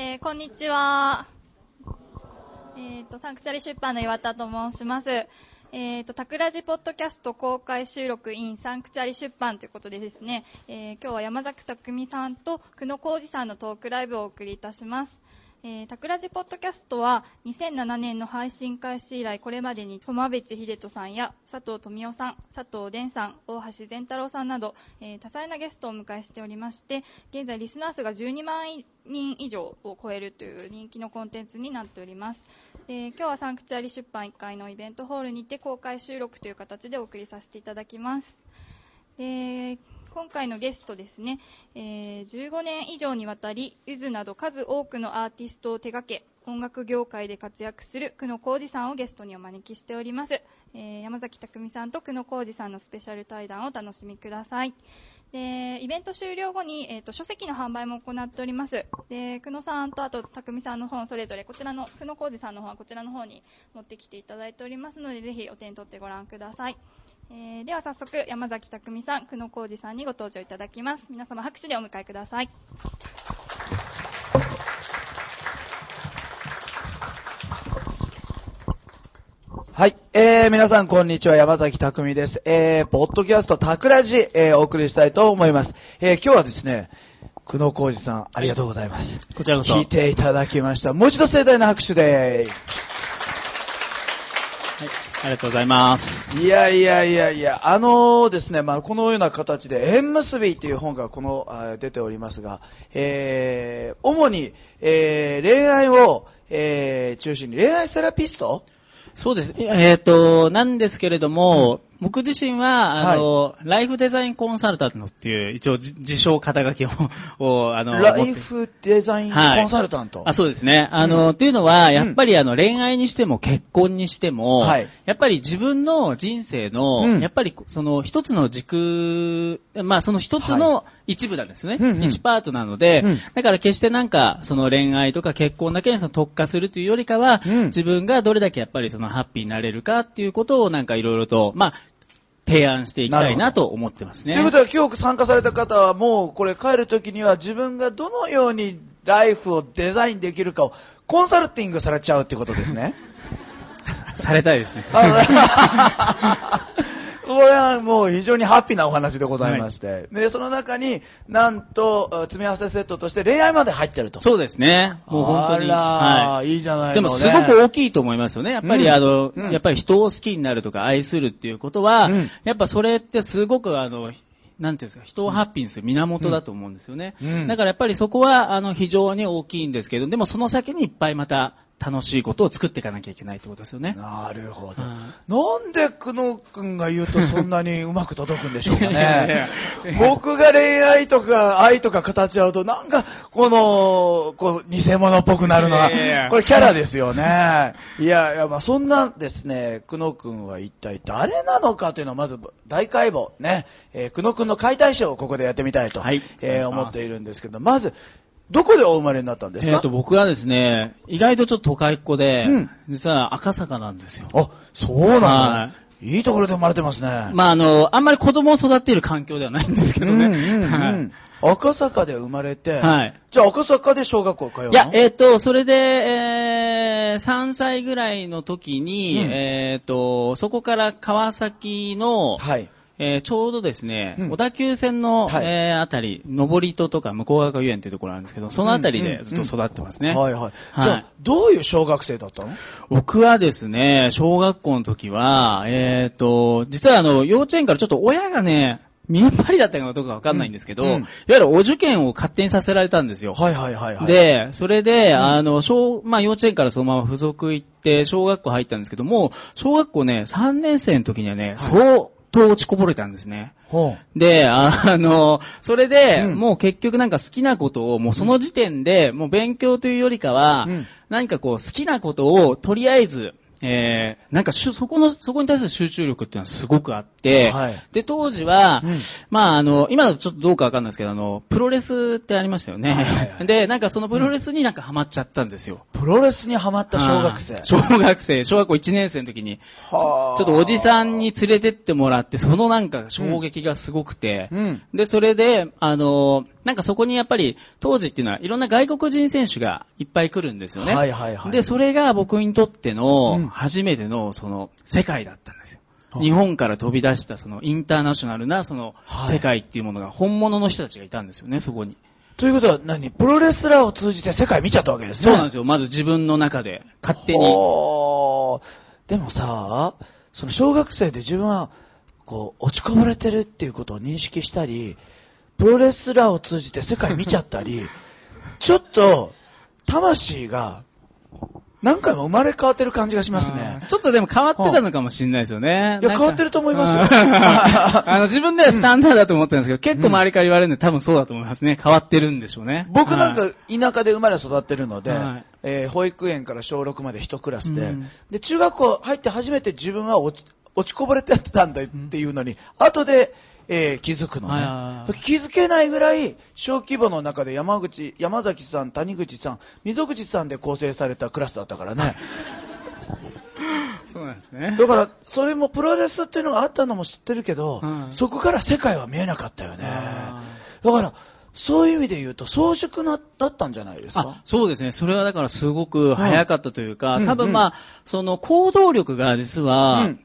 えー、こんにちは。えっ、と、サンクチャリ出版の岩田と申します。えっ、と、タクラジポッドキャスト公開収録 in サンクチャリ出版ということでですね、え今日は山崎匠さんと久野浩二さんのトークライブをお送りいたします。えー、タクラジポッドキャストは2007年の配信開始以来これまでに苫部秀人さんや佐藤富夫さん、佐藤伝さん、大橋善太郎さんなど、えー多彩なゲストをお迎えしておりまして現在リスナー数が12万人以上を超えるという人気のコンテンツになっております。で今日はサンクチュアリ出版1階のイベントホールにて公開収録という形でお送りさせていただきます。で今回のゲストですね、えー15年以上にわたりゆずなど数多くのアーティストを手掛け音楽業界で活躍する久野浩二さんをゲストにお招きしております、えー山崎匠さんと久野浩二さんのスペシャル対談をお楽しみください。でイベント終了後に、えー、と書籍の販売も行っております。で久野さんとあと匠さんの本それぞれこちらの久野浩二さんの本はこちらの方に持ってきていただいておりますのでぜひお手に取ってご覧ください。えーでは早速山崎匠さん久野浩二さんにご登場いただきます皆様拍手でお迎えくださいはい。えー、皆さんこんにちは、山崎匠です。えー、ポッドキャスト、タクラジ、えー、お送りしたいと思います。えー、今日はですね、久野浩二さん、ありがとうございます。こちらこそ。聞いていただきました。もう一度盛大な拍手ではい、ありがとうございます。いやいやいやいや、あのーですね、まあ、このような形で、縁結びという本がこの、あ出ておりますが、えー、主に、えー、恋愛を、えー、中心に、恋愛セラピスト？そうです。えっ、と、なんですけれども、僕自身は、あの、ライフデザインコンサルタントっていう、一応じ自称肩書きを、をあの、ライフデザインコはいンサルタント？あそうですね。あの、っていうのは、やっぱりあの、恋愛にしても結婚にしても、はい。やっぱり自分の人生の、うん。やっぱりその一つの軸、まあその一つの一部なんですね。うんうん。一パートなので、うん。だから決してなんか、その恋愛とか結婚だけにその特化するというよりかは、うん。自分がどれだけやっぱりそのハッピーになれるかっていうことをなんかいろいろと、まあ、提案していきたいなと思ってますね。ということは今日参加された方はもうこれ帰るときには自分がどのようにライフをデザインできるかをコンサルティングされちゃうってことですね。されたいですね。あこれはもう非常にハッピーなお話でございまして。で、その中になんと詰め合わせセットとして恋愛まで入ってると。そうですね。もう本当に。あら、はいい、いじゃないの、ね。でもすごく大きいと思いますよね。やっぱりうんあの、うんやっぱり人を好きになるとか愛するっていうことは、うんやっぱそれってすごくあの、なんていうんですか、人をハッピーにする源だと思うんですよね。うんだからやっぱりそこはあの非常に大きいんですけど、でもその先にいっぱいまた楽しいことを作っていかなきゃいけないってことですよね。なるほど。はなんで久野くんが言うとそんなにうまく届くんでしょうかね。僕が恋愛とか愛とか形合うとなんかこの、こう偽物っぽくなるのはこれキャラですよね。いやいや、まあそんなですね、久野くんは一体誰なのかというのをまず大解剖ね、えー久野くんの解体ショーをここでやってみたいと、はい。えー思っているんですけど、まず、どこでお生まれになったんですか？えっと、僕はですね、意外とちょっと都会っ子で、うん。実は赤坂なんですよ。あ、そうなはのいいところで生まれてますね。まあ、あの、あんまり子供を育てる環境ではないんですけどね。うんうんうはい。ん赤坂で生まれて、はい。じゃあ赤坂で小学校通うの？いや、えっ、と、それで、えー、3歳ぐらいの時に、うん。えっ、と、そこから川崎の、はい。えーちょうどですね、うん。小田急線の、はい。えーあたり、上り戸とか向こう側遊園というところなんですけど、そのあたりでずっと育ってますね。はいはい。はい。じゃあ、どういう小学生だったの？僕はですね、小学校の時は、えっ、と、実はあの、幼稚園からちょっと親がね、見張りだったかどうかわかんないんですけど、うん。うんいわゆるお受験を勝手にさせられたんですよ。はいはいはいはい。、で、それで、あの、小、まあ、幼稚園からそのまま付属行って、小学校入ったんですけども、小学校ね、3年生の時にはね、相と落ちこぼれたんですね。で、あの、それで、うんもう結局なんか好きなことを、もうその時点で、もう勉強というよりかは、うん何かこう好きなことをとりあえず、えー、なんかしゅそこの、そこに対する集中力っていうのはすごくあって、はいで、当時は、うんまああの、今だとちょっとどうかわかんないですけど、あの、プロレスってありましたよね。はいはいはい で、なんかそのプロレスになんかハマっちゃったんですよ。プロレスにハマった小学生はい。小学生、小学校1年生の時に、はあちょっとおじさんに連れてってもらって、そのなんか衝撃がすごくて、うん。で、それで、あの、なんかそこにやっぱり当時っていうのはいろんな外国人選手がいっぱい来るんですよね。はいはいはいで、それが僕にとってうんの初めてのその世界だったんですよ。あ日本から飛び出したそのインターナショナルなそのはい世界っていうものが本物の人たちがいたんですよね、そこに。ということは何？プロレスラーを通じて世界見ちゃったわけですね。そうなんですよ。まず自分の中で勝手に。でもさ、その小学生で自分は、こう、落ちこぼれてるっていうことを認識したり、プロレスラーを通じて世界見ちゃったり、ちょっと、魂が、何回も生まれ変わってる感じがしますね。ちょっとでも変わってたのかもしれないですよね。いや変わってると思いますよ。うん。あの、自分ではスタンダードだと思ってるんですけど、結構周りから言われるんで多分そうだと思いますね。変わってるんでしょうね。僕なんかはい。田舎で生まれ育ってるので、はい。えー保育園から小6まで一クラスで、うん。で、中学校入って初めて自分は落ち落ちこぼれてたんだっていうのに、後で、えー気づくのはいねはい。気づけないぐらい、小規模の中で山口、山崎さん、谷口さん、溝口さんで構成されたクラスだったからね。そうなんですね。だから、それもプロレスっていうのがあったのも知ってるけど、うんそこから世界は見えなかったよねあ。だから、そういう意味で言うと、早熟な、だったんじゃないですか？あ、そうですね。それはだからすごく早かったというか、うん多分まあ、その行動力が実は、うん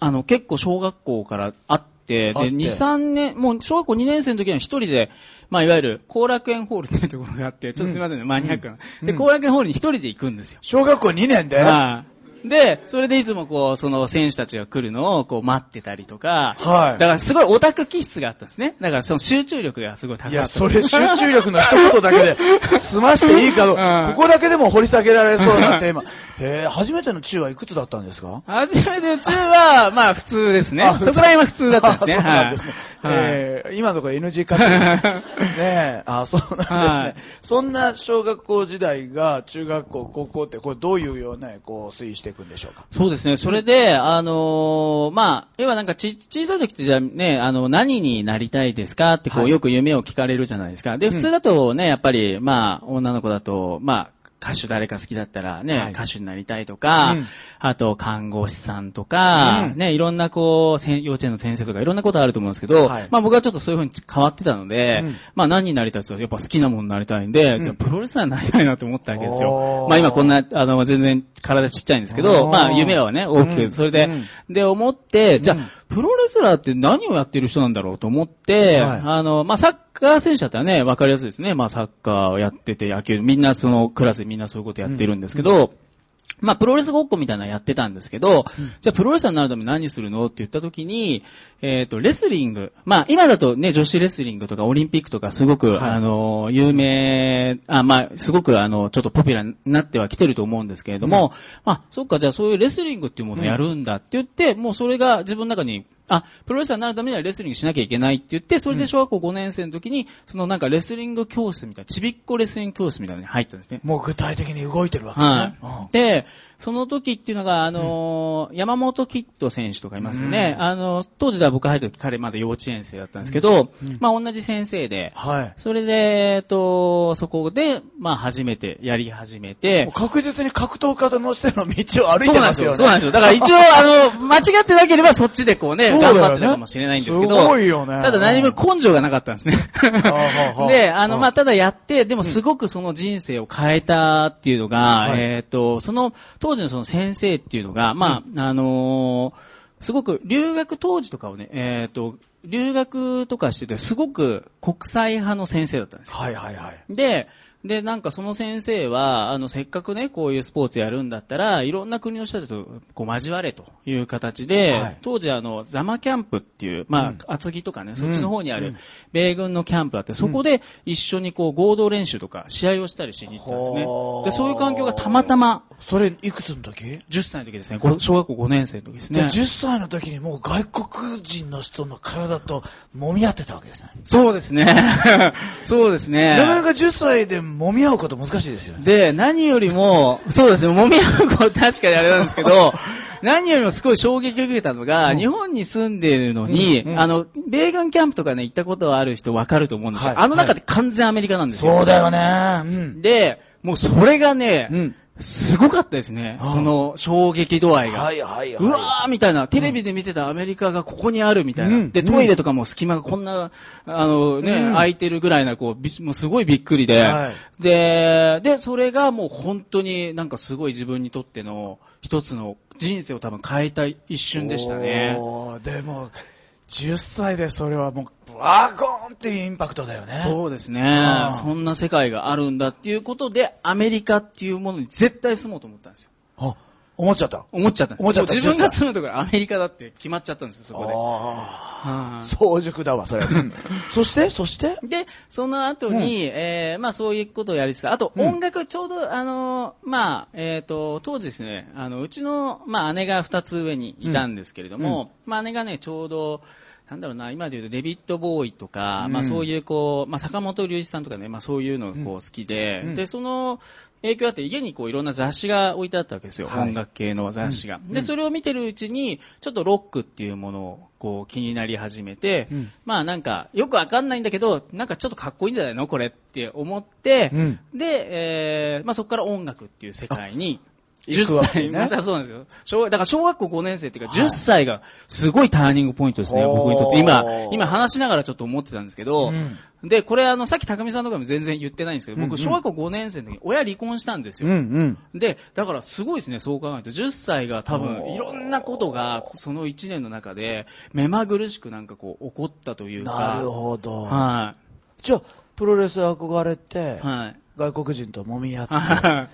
あの、結構小学校からあって、で、あって2、3年、もう小学校2年生の時には一人で、まあ、いわゆる、後楽園ホールっていうところがあって、ちょっとすみませんね、マニアックな。で、うん後楽園ホールに一人で行くんですよ。小学校2年で、はい。で、それでいつもこう、その選手たちが来るのをこう待ってたりとか、はいだからすごいオタク気質があったんですね。だからその集中力がすごい高かった。いや、それ集中力の一言だけで済ましていいかどううんここだけでも掘り下げられそうなテーマ。へえ、初めての中はいくつだったんですか？初めて中は、まあ普通ですねあ。そこら辺は普通だったんですね。あそうなんですね。はいえー今のところ NG カッねえ。あ、そうなんですね。はいそんな小学校時代が中学校、高校って、これどういうような、こう、推移していくんでしょうか？そうですね。それで、あのーまあ、要はなんかち、小さい時ってじゃあね、あの、何になりたいですかってこう、はいよく夢を聞かれるじゃないですか。で、普通だとね、やっぱり、まあ、女の子だと、まあ、歌手誰か好きだったらね、はい。歌手になりたいとか、うん。あと看護師さんとか、うん。ね、いろんなこう、幼稚園の先生とかいろんなことあると思うんですけど、はいまあ僕はちょっとそういうふうに変わってたので、うん。まあ何になりたいって言ったらやっぱ好きなものになりたいんで、ん。じゃあプロレスラーになりたいなと思ったわけですおよ。ー。まあ今こんな、あの、全然体ちっちゃいんですけおど、ー。まあ夢はね、大きく、うん。それで、うん。で思って、じゃあ、うんプロレスラーって何をやってる人なんだろうと思って、はいあの、まあサッカー選手だったらね、わかりやすいですね。まあサッカーをやってて野球、みんなそのクラスでみんなそういうことやってるんですけど、まあ、プロレスごっこみたいなのやってたんですけど、じゃあ、プロレスラーになるために何するの？って言った時に、えっ、と、レスリング。まあ、今だとね、女子レスリングとかオリンピックとかすごく、はい。あの、有名、あ、まあ、すごくあの、ちょっとポピュラーになってはきてると思うんですけれども、まあ、そっか、じゃあそういうレスリングっていうものをやるんだって言って、もうそれが自分の中に、あ、プロレスラーになるためにはレスリングしなきゃいけないって言って、それで小学校5年生の時に、そのなんかレスリング教室みたいな、ちびっこレスリング教室みたいなのに入ったんですね。もう具体的に動いてるわけはい。ね。で、その時っていうのが、あのー山本キッド選手とかいますよね。うん。あの、当時では僕入った時彼まだ幼稚園生だったんですけど、まあ同じ先生で、はい。それで、えっと、そこで、まあ初めてやり始めて。確実に格闘家としての道を歩いそうなんですよ。てますよね。そうなんですよ。だから一応、あの、間違ってなければそっちでこうね、頑張ってたかもしれないんですけど、すごいよね。ただ何も根性がなかったんですね。で、あの、うん。まあ、ただやって、でもすごくその人生を変えたっていうのが、はい。えっ、と、その、当時のその先生っていうのが、まあ、あのーすごく留学当時とかをね、えっ、と、留学とかしてて、すごく国際派の先生だったんですよ。はいはいはい。で、で、なんかその先生は、あの、せっかくね、こういうスポーツやるんだったら、いろんな国の人たちとこう交われという形で、はい当時あの、ザマキャンプっていう、まあ、うん厚木とかね、そっちの方にあるうん米軍のキャンプあって、そこで一緒にこう合同練習とか試合をしたりしに行ったんですねで、そういう環境がたまたま、それ、いくつの時？10歳の時ですね、ご小学校5年生の時ですで、ね。10歳の時にもう外国人の人の体と揉み合ってたわけですね。そうですね。そうですね。なかなか10歳で揉み合うこと難しいですよね。で、何よりも、そうですね、揉み合う子確かにあれなんですけど、何よりもすごい衝撃を受けたのが、うん日本に住んでいるのに、うんうんあの、米軍キャンプとかね、行ったことある人わかると思うんですよ。はいあの中で完全アメリカなんですよ。そうだよね。うん。で、もうそれがね、うん。すごかったですね。その衝撃度合いが。はいはいはい。うわーみたいな、テレビで見てたアメリカがここにあるみたいな。で、うんうんトイレとかも隙間がこんな、あのね、うん空いてるぐらいな、こう、びもうすごいびっくりで、はいで、で、それがもう本当になんかすごい自分にとっての一つの人生を多分変えた一瞬でしたね。でも、10歳でそれはもう、ワーゴーンっていうインパクトだよね。そうですね。そんな世界があるんだっていうことで、アメリカっていうものに絶対住もうと思ったんですよ。あ、思っちゃった。思っちゃった。思っちゃった。自分が住むところアメリカだって決まっちゃったんですよ、そこで。ああ。はい早熟だわ、それ。そして、そして？で、その後に、えーまあそういうことをやりつつ、あとうん。音楽、ちょうど、あの、まあ、えっ、と、当時ですね、あの、うちの、まあ姉が二つ上にいたんですけれども、まあ姉がね、ちょうど、なんだろうな、今で言うとデビッド・ボーイとか、うん。まあそういうこう、まあ坂本龍一さんとかね、まあそういうのがこう好きで、うん。で、その影響あって家にこういろんな雑誌が置いてあったわけですよ、はい。音楽系の雑誌が。うん。で、それを見てるうちに、ちょっとロックっていうものをこう気になり始めて、うん。まあなんか、よくわかんないんだけど、なんかちょっとかっこいいんじゃないのこれって思って、うん。で、えーまあそこから音楽っていう世界に、行くわけね10歳、またそうなんですよ。小だから小学校5年生っていうか、10歳がすごいターニングポイントですね、ほう僕にとって。今、今話しながらちょっと思ってたんですけど、うんで、これあの、さっき匠さんとかも全然言ってないんですけど、僕小学校5年生の時に親離婚したんですよ。うんうん。で、だからすごいですね、そう考えると。10歳が多分、いろんなことが、その1年の中で、目まぐるしくなんかこう、起こったというか。なるほど。はじゃあ、プロレス憧れてい。、はい。外国人と揉み合って、はい。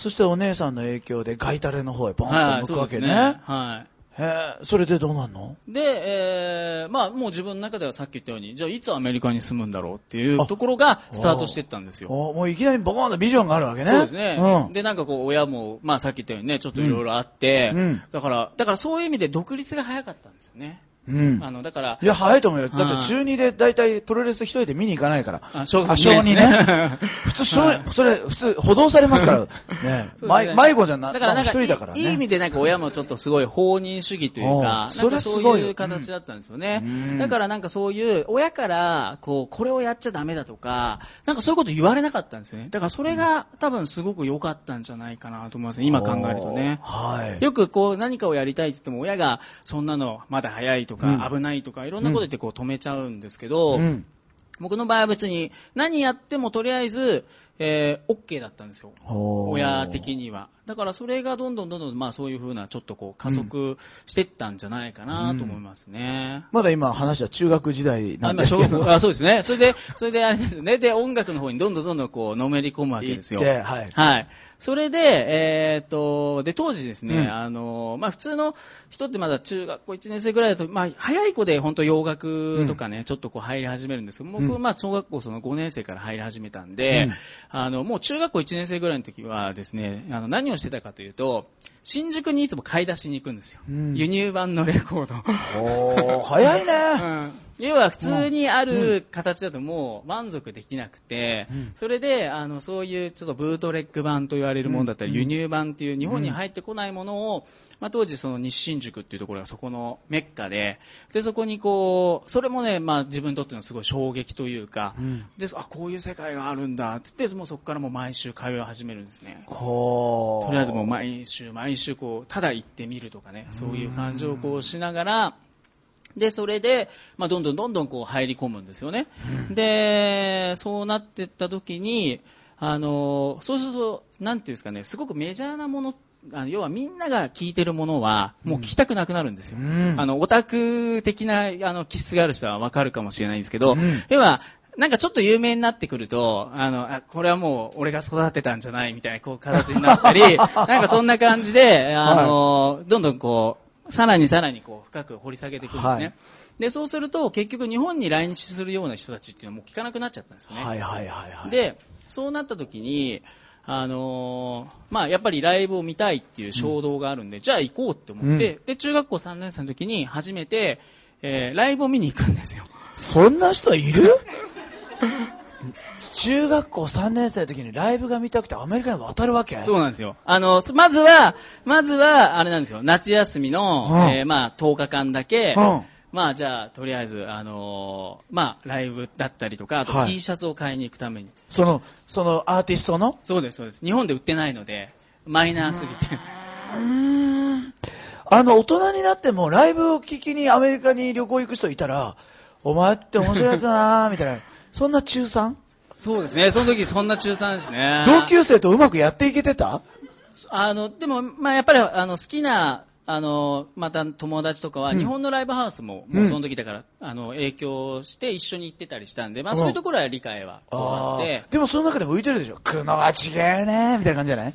そしてお姉さんの影響でガイタレの方へポンはい、と向くわけね。はへえ、それでどうなんの？い。で、えー、まあ、もう自分の中ではさっき言ったように、じゃあいつアメリカに住むんだろうっていうあところがスタートしていったんですよ。おもういきなりボコーンとビジョンがあるわけね。そうですね。うん。で、なんかこう、親も、まあさっき言ったようにね、ちょっといろいろあって、うんうんだから、だからそういう意味で独立が早かったんですよね。うん。あの、だからい、や、早いと思うよ。だはいって中2で大体プロレス一人で見に行かないから。あ小学あ小2ね。普通、小はいそれ、普通、補導されますから。ね。迷迷子じゃなまあだからなんか一人だからね。いい意味でなんか親もちょっとすごい放任主義というか、それそういう形だったんですよねうん。だからなんかそういう親からこうこれをやっちゃダメだとか、なんかそういうこと言われなかったんですよね。だからそれが多分すごく良かったんじゃないかなと思いますね。今考えるとね。はい。よくこう何かをやりたいって言っても親がそんなのまだ早いとうんか危ないとかいろんなこと言ってこう止めちゃうんですけど、うん。僕の場合は別に何やってもとりあえず、えー、OK だったんですよ。親的には。だからそれがどんどんどんどん、まあそういうふうなちょっとこう加速していったんじゃないかなと思いますね。まだ今話は中学時代なんですけど。あそうですね。それで、それであれですよね。で、音楽の方にどんどんどんどんこう、のめり込むわけですよ。行ってはいはい。それで、えーっと、で、当時ですね、うんあの、まあ普通の人ってまだ中学校1年生ぐらいだと、まあ早い子で本当洋楽とかね、ちょっとこう入り始めるんですけど、僕まあ小学校その5年生から入り始めたんで、うんあの、もう中学校1年生ぐらいの時はですね、あの、何をしてたかというと、新宿にいつも買い出しに行くんですよ。うん輸入版のレコード。早いね。うん要は普通にある形だともう満足できなくて、うんそれであのそういうちょっとブートレック版と言われるものだったり、うん輸入版っていう日本に入ってこないものを、まあ、当時その西新宿っていうところがそこのメッカででそこにこうそれもね、まあ、自分にとってのすごい衝撃というか、うんであこういう世界があるんだって言ってもうそこからもう毎週通い始めるんですね。とりあえずもう毎週毎週こう、ただ行ってみるとかね、そういう感情をこうしながら、で、それで、まあ、どんどんどんどんこう入り込むんですよね。で、そうなっていった時に、あの、そうすると、なんていうんですかね、すごくメジャーなもの、あの要はみんなが聞いてるものは、もう聞きたくなくなるんですよ。うん。あの、オタク的な、あの、気質がある人はわかるかもしれないんですけど、うん。要は、なんかちょっと有名になってくると、あの、あこれはもう俺が育てたんじゃないみたいなこう形になったり、なんかそんな感じで、あの、どんどんこう、さらにさらにこう深く掘り下げていくんですね。はいで、そうすると結局日本に来日するような人たちっていうのはもう聞かなくなっちゃったんですよね。はいはいはいはい。、で、そうなった時に、あのーまあ、やっぱりライブを見たいっていう衝動があるんで、じゃあ行こうって思って、で、中学校3年生の時に初めて、えーライブを見に行くんですよ。そんな人いる？中学校3年生の時にライブが見たくてアメリカに渡るわけ？そうなんですよ。あの、すまずは、まずは、あれなんですよ、夏休みの、うんえーまあ、10日間だけ、うんまあ、じゃあ、とりあえず、あのーまあ、ライブだったりとか、あとはい T シャツを買いに行くために。その、そのアーティストの？そうです、そうです。日本で売ってないので、マイナーすぎて。あの、大人になってもライブを聞きにアメリカに旅行行く人いたら、お前って面白いやつだなーみたいな。そんな中 3? そうですね。その時そんな中3ですね。同級生とうまくやっていけてた？あの、でも、まあ、やっぱり、あの、好きな、あの、また友達とかは、うん日本のライブハウスも、うんもうその時だから、あの、影響して一緒に行ってたりしたんで、まあ、そういうところは理解はあって、でもその中でも浮いてるでしょ。くのは違えねーみたいな感じじゃない？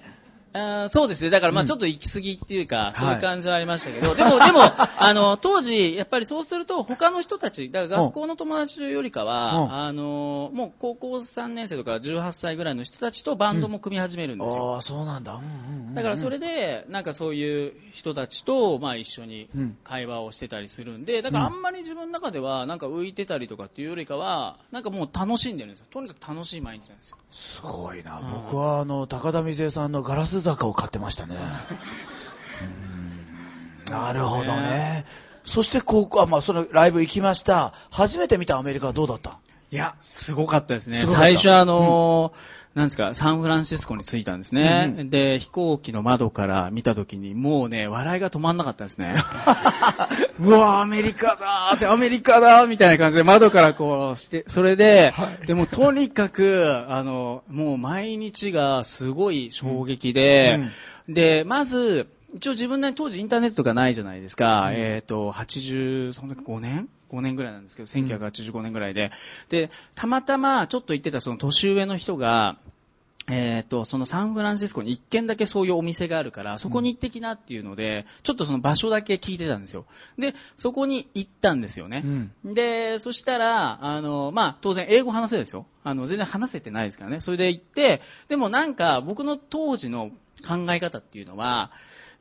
あーそうですね。だから、まあ、うんちょっと行き過ぎっていうか、いそういう感じはありましたけど、でも、でも、あの、当時、やっぱりそうすると、他の人たち、だから学校の友達よりかは、うんあの、もう高校3年生とか18歳ぐらいの人たちとバンドも組み始めるんですよ。ああ、そうなんだ。うんうんうんだからそれで、なんかそういう人たちと、まあ一緒にうん会話をしてたりするんで、だからあんまり自分の中では、なんか浮いてたりとかっていうよりかは、なんかもう楽しんでるんですよ。とにかく楽しい毎日なんですよ。すごいな。うん僕はあの、高田水江さんのガラス坂を買ってましたね。うんなるほどね。そして高校、あ、まあそのライブ行きました。初めて見たアメリカはどうだった？いや、すごかったですね。最初あのーなんですか、サンフランシスコに着いたんですね。うんうで、飛行機の窓から見た時に、もうね、笑いが止まんなかったですね。うわ、アメリカだーって、アメリカだーみたいな感じで窓からこうして、それで、でもとにかく、あの、もう毎日がすごい衝撃で、で、まず、一応自分なりに当時インターネットとかないじゃないですか。えっ、と、80、その時5年 ?5 年ぐらいなんですけど、1985年ぐらいで。で、たまたまちょっと行ってたその年上の人が、えっ、と、そのサンフランシスコに一軒だけそういうお店があるから、そこに行ってきなっていうので、ちょっとその場所だけ聞いてたんですよ。で、そこに行ったんですよね。で、そしたら、あの、まあ、当然英語話せるですよ。あの、全然話せてないですからね。それで行って、でもなんか僕の当時の考え方っていうのは、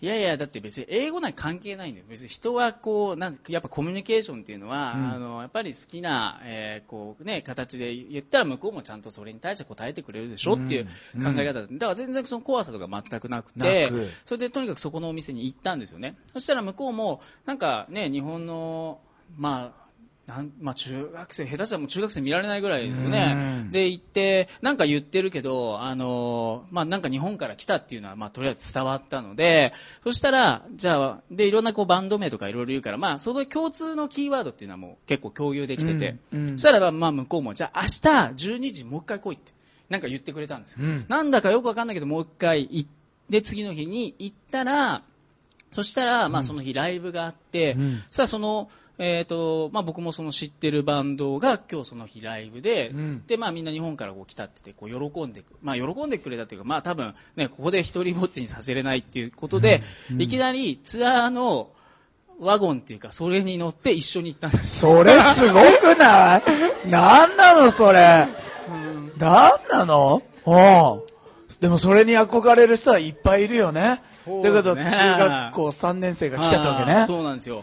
いやいや、だって別に英語なんか関係ないんだよ。別に人はこう、なんやっぱコミュニケーションっていうのは、うんあの、やっぱり好きな、えーこうね、形で言ったら向こうもちゃんとそれに対して答えてくれるでしょっていう考え方だ,、だから全然その怖さとか全くなくて、なくそれでとにかくそこのお店に行ったんですよね。そしたら向こうも、なんかね、日本の、まあ、なんまあ、中学生、下手したらもう中学生見られないぐらいですようねん。で、行って、なんか言ってるけど、あの、まあ、なんか日本から来たっていうのは、まあ、とりあえず伝わったので、そしたら、じゃあ、で、いろんなこうバンド名とかいろいろ言うから、まあ、その共通のキーワードっていうのはもう結構共有できてて、うん。うん。そしたら、まあ、向こうも、じゃあ、明日12時もう一回来いって、なんか言ってくれたんですよ。うん。なんだかよくわかんないけど、もう一回行って、次の日に行ったら、そしたら、まあ、その日ライブがあって、うん。さあその、えっ、と、まあ、僕もその知ってるバンドが今日その日ライブで、うん。で、まあ、みんな日本からこう来たってて、こう喜んでく、まあ、喜んでくれたというか、まあ、多分ね、ここで一人ぼっちにさせれないっていうことで、うんいきなりツアーのワゴンっていうか、それに乗って一緒に行ったんです。それすごくない？なんなのそれ？なんなの？おうでもそれに憧れる人はいっぱいいるよね。そうだけどですね中学校3年生が来ちゃったわけね。そうなんですよ。だ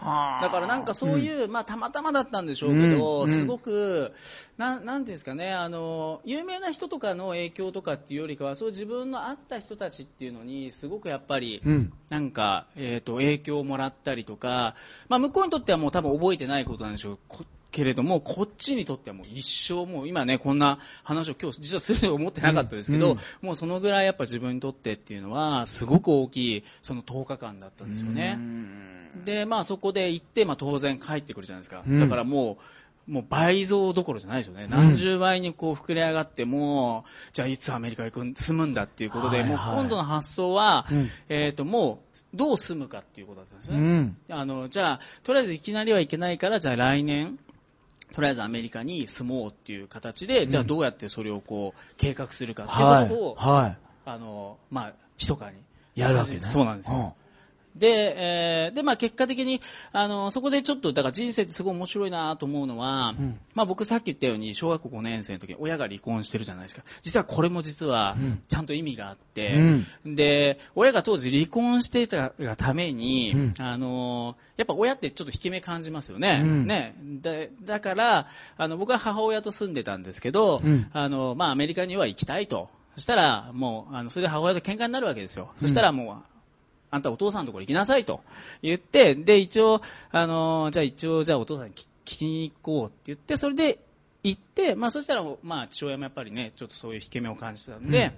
からなんかそういう、まあたまたまだったんでしょうけど、うんすごく、なん、なんていうんですかね、あの、有名な人とかの影響とかっていうよりかは、そう自分の会った人たちっていうのに、すごくやっぱり、うん。なんか、えっ、と、影響をもらったりとか、まあ向こうにとってはもう多分覚えてないことなんでしょう。こけれども、こっちにとってはもう一生、もう今ね、こんな話を今日実はすると思ってなかったですけど、うんもうそのぐらいやっぱ自分にとってっていうのは、すごく大きい、その10日間だったんですよね。で、まあそこで行って、まあ当然帰ってくるじゃないですか。うんだからもう、もう倍増どころじゃないですよね。ん何十倍にこう膨れ上がって、もう、じゃあいつアメリカ行くん、住むんだっていうことで、はいはいもう今度の発想は、うんえっ、と、もう、どう住むかっていうことだったんですね。ん。あの、じゃあ、とりあえずいきなりはいけないから、じゃあ来年、とりあえずアメリカに住もうっていう形で、じゃあどうやってそれをこう、計画するかってはいいうことを、。はあの、まあ、密かに。い。やるわけね。そうなんですよ。で、えーで、まあ結果的に、あの、そこでちょっと、だから人生ってすごい面白いなと思うのは、うんまあ僕さっき言ったように、小学校5年生の時に親が離婚してるじゃないですか。実はこれも実はうん、ちゃんと意味があって、うんで、親が当時離婚していたがために、うんあの、やっぱ親ってちょっと引け目感じますよね。うんね。で、だから、あの、僕は母親と住んでたんですけど、うんあの、まあアメリカには行きたいと。そしたら、もう、あの、それで母親と喧嘩になるわけですよ。そしたらもう、あんたお父さんのところ行きなさいと言って、で、一応、あの、じゃあ一応、じゃあお父さんに聞聞きに行こうって言って、それで行って、まあそしたら、まあ父親もやっぱりね、ちょっとそういう引け目を感じてたんで、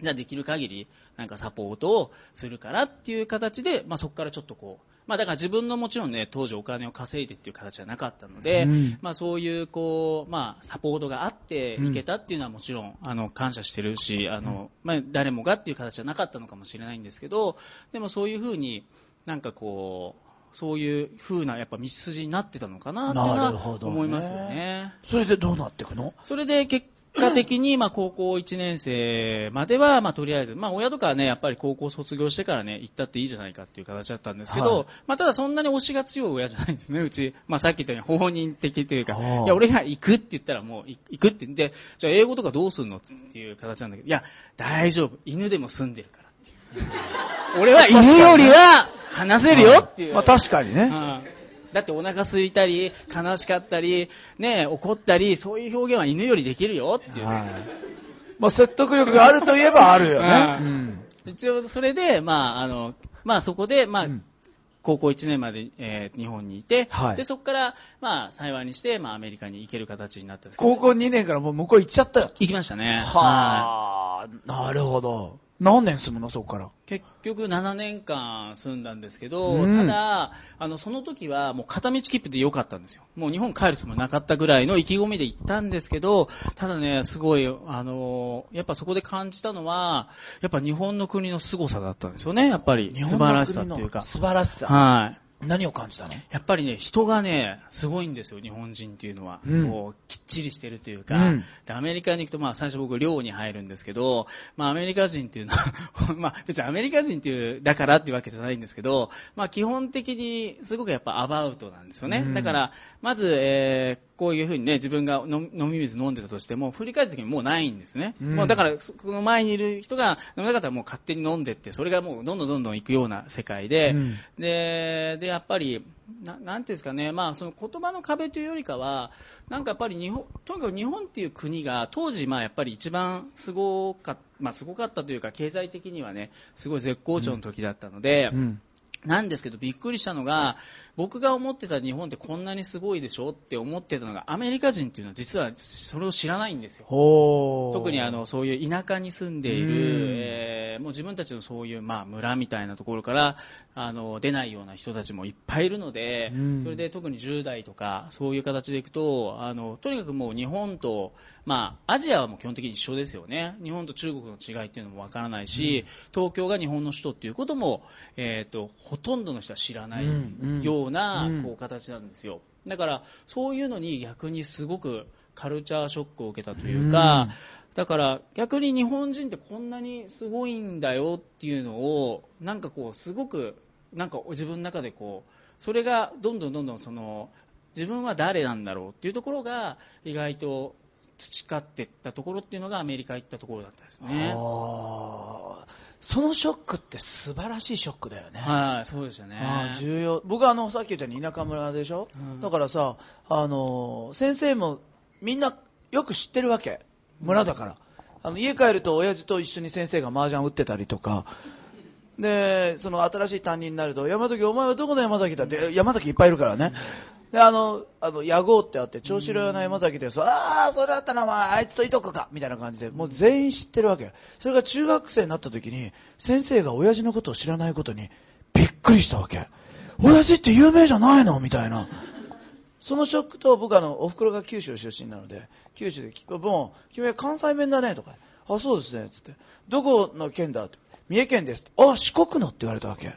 じゃあできる限りなんかサポートをするからっていう形で、まあ、そこからちょっとこう、まあ、だから自分のもちろんね当時お金を稼いでっていう形じゃなかったので、うん。まあ、そういうこう、まあ、サポートがあっていけたっていうのはもちろんあの感謝してるしあの、まあ、誰もがっていう形じゃなかったのかもしれないんですけどでもそういうふうになんかこうそういう風なやっぱ道筋になってたのかなっていうのは思いますよね。それでどうなっていくの？それで結果的に、まあ、高校1年生までは、まあ、とりあえず、まあ、親とかはね、やっぱり高校卒業してからね、行ったっていいじゃないかっていう形だったんですけど、はいまあ、ただそんなに推しが強い親じゃないんですね、うち。まあ、さっき言ったように、放任的というか、いや、俺が行くって言ったらもうい行くって言って、じゃあ英語とかどうすんのっていう形なんだけど、いや、大丈夫。犬でも住んでるからっていう。俺は犬よりは話せるよっていう。まあ確かにね。うんだってお腹空いたり、悲しかったり、ね、怒ったり、そういう表現は犬よりできるよっていう。はい。まあ説得力があるといえばあるよね。ううん一応それで、まあ、あの、まあそこで、まあ、うん高校1年まで、えー日本にいて、はいで、そこから、まあ、幸いにして、まあ、アメリカに行ける形になったんですけど。高校2年からもう向こう行っちゃったよ。行きましたね。はあ、なるほど。何年住むのそこから？結局7年間住んだんですけど、うんただ、あの、その時はもう片道切符で良かったんですよ。もう日本帰るつもりなかったぐらいの意気込みで行ったんですけど、ただね、すごい、あの、やっぱそこで感じたのは、やっぱ日本の国の凄さだったんですよね、やっぱり。素晴らしさっていうか。素晴らしさ。はい。何を感じたの？やっぱりね、人がね、すごいんですよ、日本人っていうのは。うん。こう、きっちりしてるというか、うん。で、アメリカに行くと、まあ、最初僕、寮に入るんですけど、まあ、アメリカ人っていうのは、まあ、別にアメリカ人っていう、だからっていうわけじゃないんですけど、まあ、基本的に、すごくやっぱアバウトなんですよね。うん。だから、まず、えーこういうふうにね、自分が飲み水飲んでたとしても、振り返った時にもうないんですね。うんもうだから、そこの前にいる人が飲めなかったらもう勝手に飲んでって、それがもうどんどんどんどん行くような世界で、うんで、で、やっぱり、ななんていうんですかね、まあ、その言葉の壁というよりかは、なんかやっぱり日本、とにかく日本っていう国が、当時、まあ、やっぱり一番すごかった、まあ、すごかったというか、経済的にはね、すごい絶好調の時だったので、うん。なんですけど、びっくりしたのが、僕が思ってた日本ってこんなにすごいでしょって思ってたのが、アメリカ人っていうのは実はそれを知らないんですよ。特にあのそういう田舎に住んでいる、うん。えーもう自分たちのそういう、まあ、村みたいなところからあの出ないような人たちもいっぱいいるので、うん。それで特に10代とかそういう形でいくとあのとにかくもう日本と、まあ、アジアはもう基本的に一緒ですよね。日本と中国の違いっていうのもわからないし、東京が日本の首都っていうことも、えー、とほとんどの人は知らないような、うん。こう形なんですよ。だからそういうのに逆にすごくカルチャーショックを受けたというか、うん。だから逆に日本人ってこんなにすごいんだよっていうのをなんかこうすごくなんか自分の中でこうそれがどんどんどんどんその自分は誰なんだろうっていうところが意外と培っていったところっていうのがアメリカ行ったところだったですね。そのショックって素晴らしいショックだよね。はい、そうでしたね。重要。僕はあのさっき言ったように田舎村でしょ、うん。だからさあの先生もみんなよく知ってるわけ。村だから。あの家帰ると親父と一緒に先生が麻雀打ってたりとか。でその新しい担任になると山崎お前はどこの山崎だって。山崎いっぱいいるからねであのあの屋号ってあって調子のの山崎です。ああそれだったらお前あいつといとこか。みたいな感じでもう全員知ってるわけそれが中学生になった時に先生が親父のことを知らないことにびっくりしたわけ。親父って有名じゃないの？みたいな。そのショックと僕あのお袋が九州出身なので九州で「もう君は関西弁だね」とか「あそうですね」つって「どこの県だ?」って「三重県です」あ四国の」って言われたわけ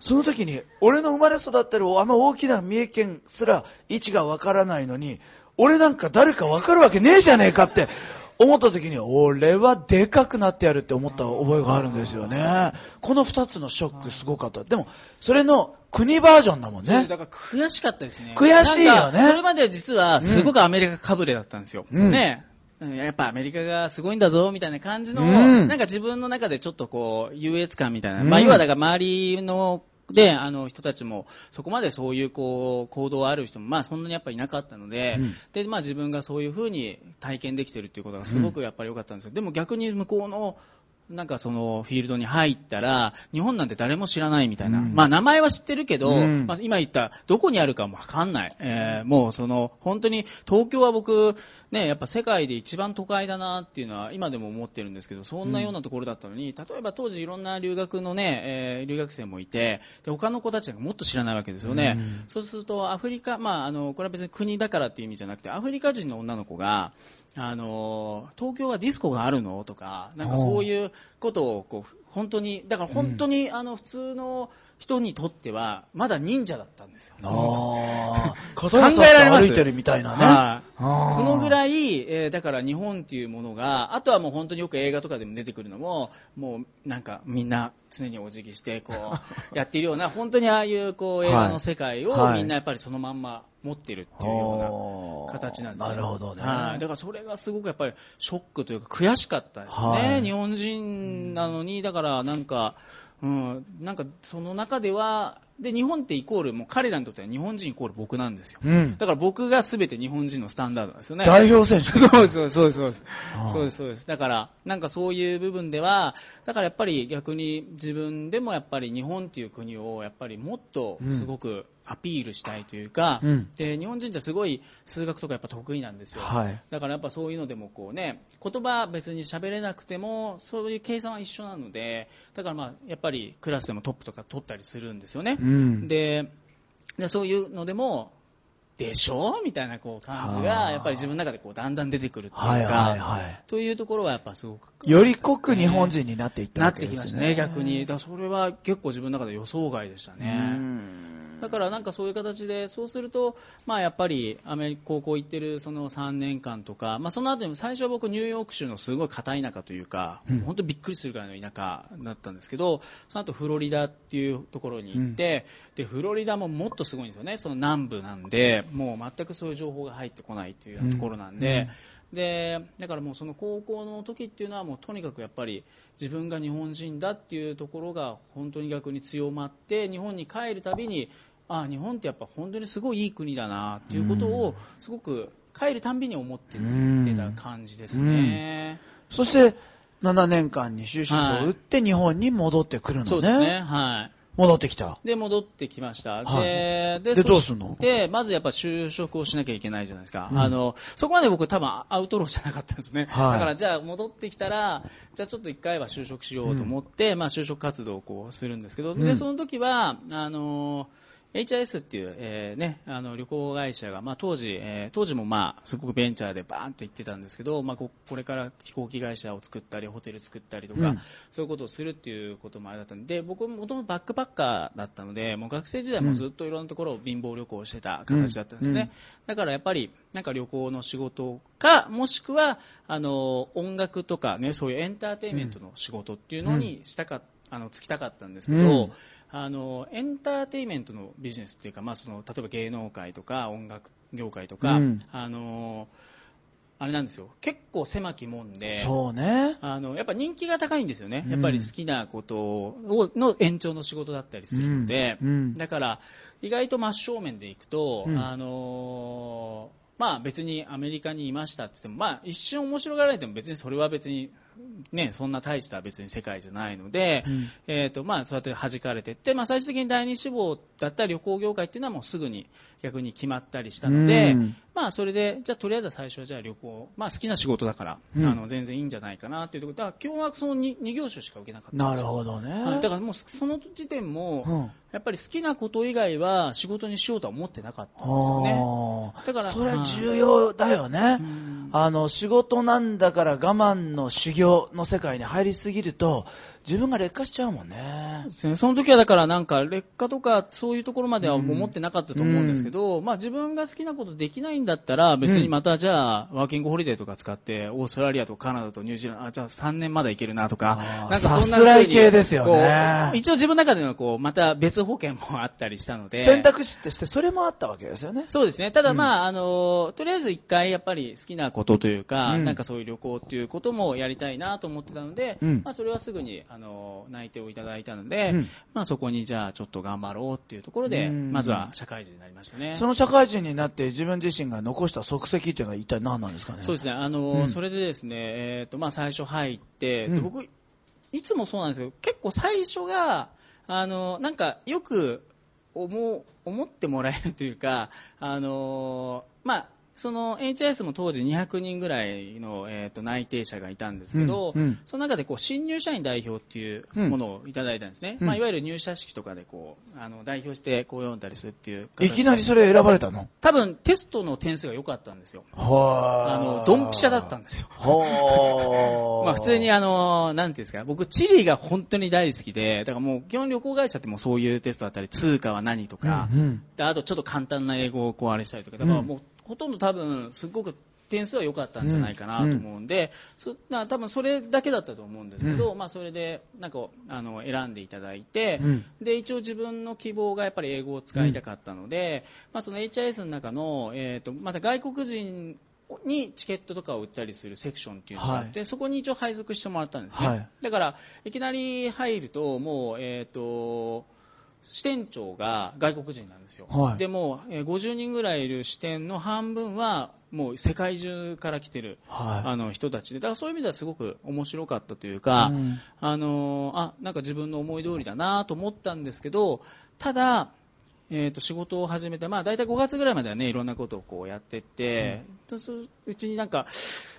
その時に俺の生まれ育ってるあの大きな三重県すら位置がわからないのに俺なんか誰かわかるわけねえじゃねえかって思った時に俺はでかくなってやるって思った覚えがあるんですよねこの二つのショックすごかったでもそれの国バージョンだもんねだから悔しかったですね。悔しいよねそれまでは実はすごくアメリカかぶれだったんですよ。うんね。うんやっぱアメリカがすごいんだぞ、みたいな感じの、うんなんか自分の中でちょっとこう、優越感みたいな。うんまあ、要はだから周りの、で、あの人たちも、そこまでそういうこう、行動ある人も、まあそんなにやっぱりいなかったので、うんで、まあ自分がそういう風に体験できてるっていうことがすごくやっぱり良かったんですよ。でも逆に向こうの、なんかそのフィールドに入ったら、日本なんて誰も知らないみたいな。うんまあ名前は知ってるけど、うんまあ今言ったどこにあるかもわかんない。えーもうその、本当に東京は僕、ね、やっぱ世界で一番都会だなっていうのは今でも思ってるんですけど、そんなようなところだったのに、例えば当時いろんな留学のね、えー留学生もいて、で他の子たちがもっと知らないわけですよね。うんそうするとアフリカ、まああの、これは別に国だからっていう意味じゃなくて、アフリカ人の女の子が、あの東京はディスコがあるの？とか、なんかそういうことをこう本当に、だから本当に、あの普通の人にとっては、まだ忍者だったんですよ。ああ、考えられます。ん歩いてるみたいなね。はい。そのぐらい、えーだから日本っていうものが、あとはもう本当によく映画とかでも出てくるのも、もうなんかみんな常にお辞儀して、こう、やっているような、本当にああいうこう映画の世界をはい。みんなやっぱりそのまんま持ってるっていうような形なんですね。なるほどね。はい、だからそれがすごくやっぱりショックというか悔しかったですね、はい。日本人なのに、だからなんか、うん、なんかその中では、で日本ってイコール、もう彼らにとっては日本人イコール僕なんですよ。うん。だから僕が全て日本人のスタンダードなんですよね。代表選手。そうです、そうです、そうです。そうですそうです、そうです。だから、なんかそういう部分では、だからやっぱり逆に自分でもやっぱり日本っていう国をやっぱりもっとすごくアピールしたいというか、うんで、日本人ってすごい数学とかやっぱ得意なんですよ。はい。だからやっぱそういうのでもこうね、言葉別に喋れなくても、そういう計算は一緒なので、だからまあ、やっぱりクラスでもトップとか取ったりするんですよね。うん。ででそういうのでも、でしょ？みたいなこう感じはあが、やっぱり自分の中でこうだんだん出てくるっていうか、はいはいはい。というところはやっぱすごく。より濃く日本人になっていったなってわけですね。きましたね、逆に。だそれは結構自分の中で予想外でしたうね。ん。だからなんかそういう形で、そうすると、まあやっぱりアメリカ高校行ってるその3年間とか、まあその後にも最初は僕ニューヨーク州のすごい片田舎というか、うん本当びっくりするぐらいの田舎だったんですけど、その後フロリダっていうところに行って、で、フロリダももっとすごいんですよね。その南部なんで、もう全くそういう情報が入ってこないというところなんで、でだからもうその高校の時っていうのはもうとにかくやっぱり自分が日本人だっていうところが本当に逆に強まって日本に帰るたびにあ日本ってやっぱ本当にすごいいい国だなっていうことをすごく帰るたんびに思ってた感じですね。そして、7年間に終止符を打って日本に戻ってくるのね。そうですね。はい。戻ってきた。で、戻ってきました。はいで、でそしどうすんの？で、まずやっぱ就職をしなきゃいけないじゃないですか。うんあの、そこまで僕多分アウトローじゃなかったんですね。はいだからじゃあ戻ってきたら、じゃあちょっと一回は就職しようと思って、まあ就職活動をこうするんですけど、うんで、その時は、あの、HIS っていう、えーね、あの旅行会社が、まあ、当時、えー当時もまあすごくベンチャーでバーンって行ってたんですけど、まあ、ここれから飛行機会社を作ったりホテル作ったりとか、うん。そういうことをするっていうこともあれだったんで僕もともとバックパッカーだったのでもう学生時代もずっといろんなところを貧乏旅行をしてた形だったんですね、うん。だからやっぱりなんか旅行の仕事かもしくはあの音楽とか、ね、そういうエンターテインメントの仕事っていうのにしたか、あの就きたかったんですけど、うんあのエンターテインメントのビジネスっていうか、まあ、その例えば芸能界とか音楽業界とか、うん。あのあれなんですよ。結構狭きもんでそうね。あのやっぱ人気が高いんですよね、うん。やっぱり好きなことをの延長の仕事だったりするので、うん。うん。だから意外と真正面でいくと、うん。あのまあ別にアメリカにいましたって言っても、まあ一瞬面白がられても別にそれは別にね、そんな大した別に世界じゃないので、うんえっ、と、まあそうやって弾かれていって、まあ最終的に第二志望だった旅行業界っていうのはもうすぐに逆に決まったりしたので、うんまあそれで、じゃあとりあえずは最初はじゃあ旅行、まあ好きな仕事だから、うんあの全然いいんじゃないかなっていうところ、だから今日はその 2, 業種しか受けなかったなる。ほどね。はい、だからもうその時点も、うんやっぱり好きなこと以外は仕事にしようとは思ってなかったんですよね。だからそれは重要だよね。あの、仕事なんだから我慢の修行の世界に入りすぎると、自分が劣化しちゃうもんね。ですね。その時はだからなんか劣化とかそういうところまでは思ってなかったと思うんですけど、まあ自分が好きなことできないんだったら別にまたじゃあワーキングホリデーとか使ってオーストラリアとカナダとニュージーランドあじゃあ3年まだ行けるなとかなんかそんなさすらい風に系ですよね。一応自分の中でのこうまた別保険もあったりしたので選択肢としてそれもあったわけですよね。そうですね。ただまあ、あの、とりあえず一回やっぱり好きなことというか、うん。なんかそういう旅行っていうこともやりたいなと思ってたので、うん。まあそれはすぐに、あの、内定をいただいたので、うんまあそこにじゃあちょっと頑張ろうっていうところで、うんまずは社会人になりましたね。その社会人になって自分自身が残した足跡っていうのは一体何なんですかね？そうですね。あの、うんそれでですね、えっ、と、まあ最初入って、僕、いつもそうなんですけど、結構最初が、あの、なんかよく思う、思ってもらえるというか、あの、まあ、その HIS も当時200人ぐらいの、えー、と内定者がいたんですけど、うんうん。その中でこう新入社員代表っていうものをいただいたんですね、うん。まあ、いわゆる入社式とかでこうあの代表してこう読んだりするっていう形いきなりそれ選ばれたの？多分テストの点数が良かったんですよ。はあ。のドンピシャだったんですよ。は まあ普通にあの、なんていうんですか、僕、地理が本当に大好きで、だからもう基本旅行会社ってもうそういうテストだったり、通貨は何とか、うんうん。であとちょっと簡単な英語をこうあれしたりとか、だからもうほとんど多分、すごく点数は良かったんじゃないかなと思うんで、そな多分それだけだったと思うんですけど、まあそれでなんかあの選んでいただいて、うん。で一応自分の希望がやっぱり英語を使いたかったので、まあその HIS の中の、えー、とまた外国人にチケットとかを売ったりするセクションっていうのがあって、そこに一応配属してもらったんですね、はい。だからいきなり入るともう、えー、と支店長が外国人なんですよ、はい。でもう、えー50人ぐらいいる支店の半分はもう世界中から来てる、はい。あの人たちで。だからそういう意味ではすごく面白かったというか、うん。あのーあなんか自分の思い通りだなと思ったんですけどただ、えー、と仕事を始めて、まあ、大体5月ぐらいまではねいろんなことをこうやってって、ううちになんか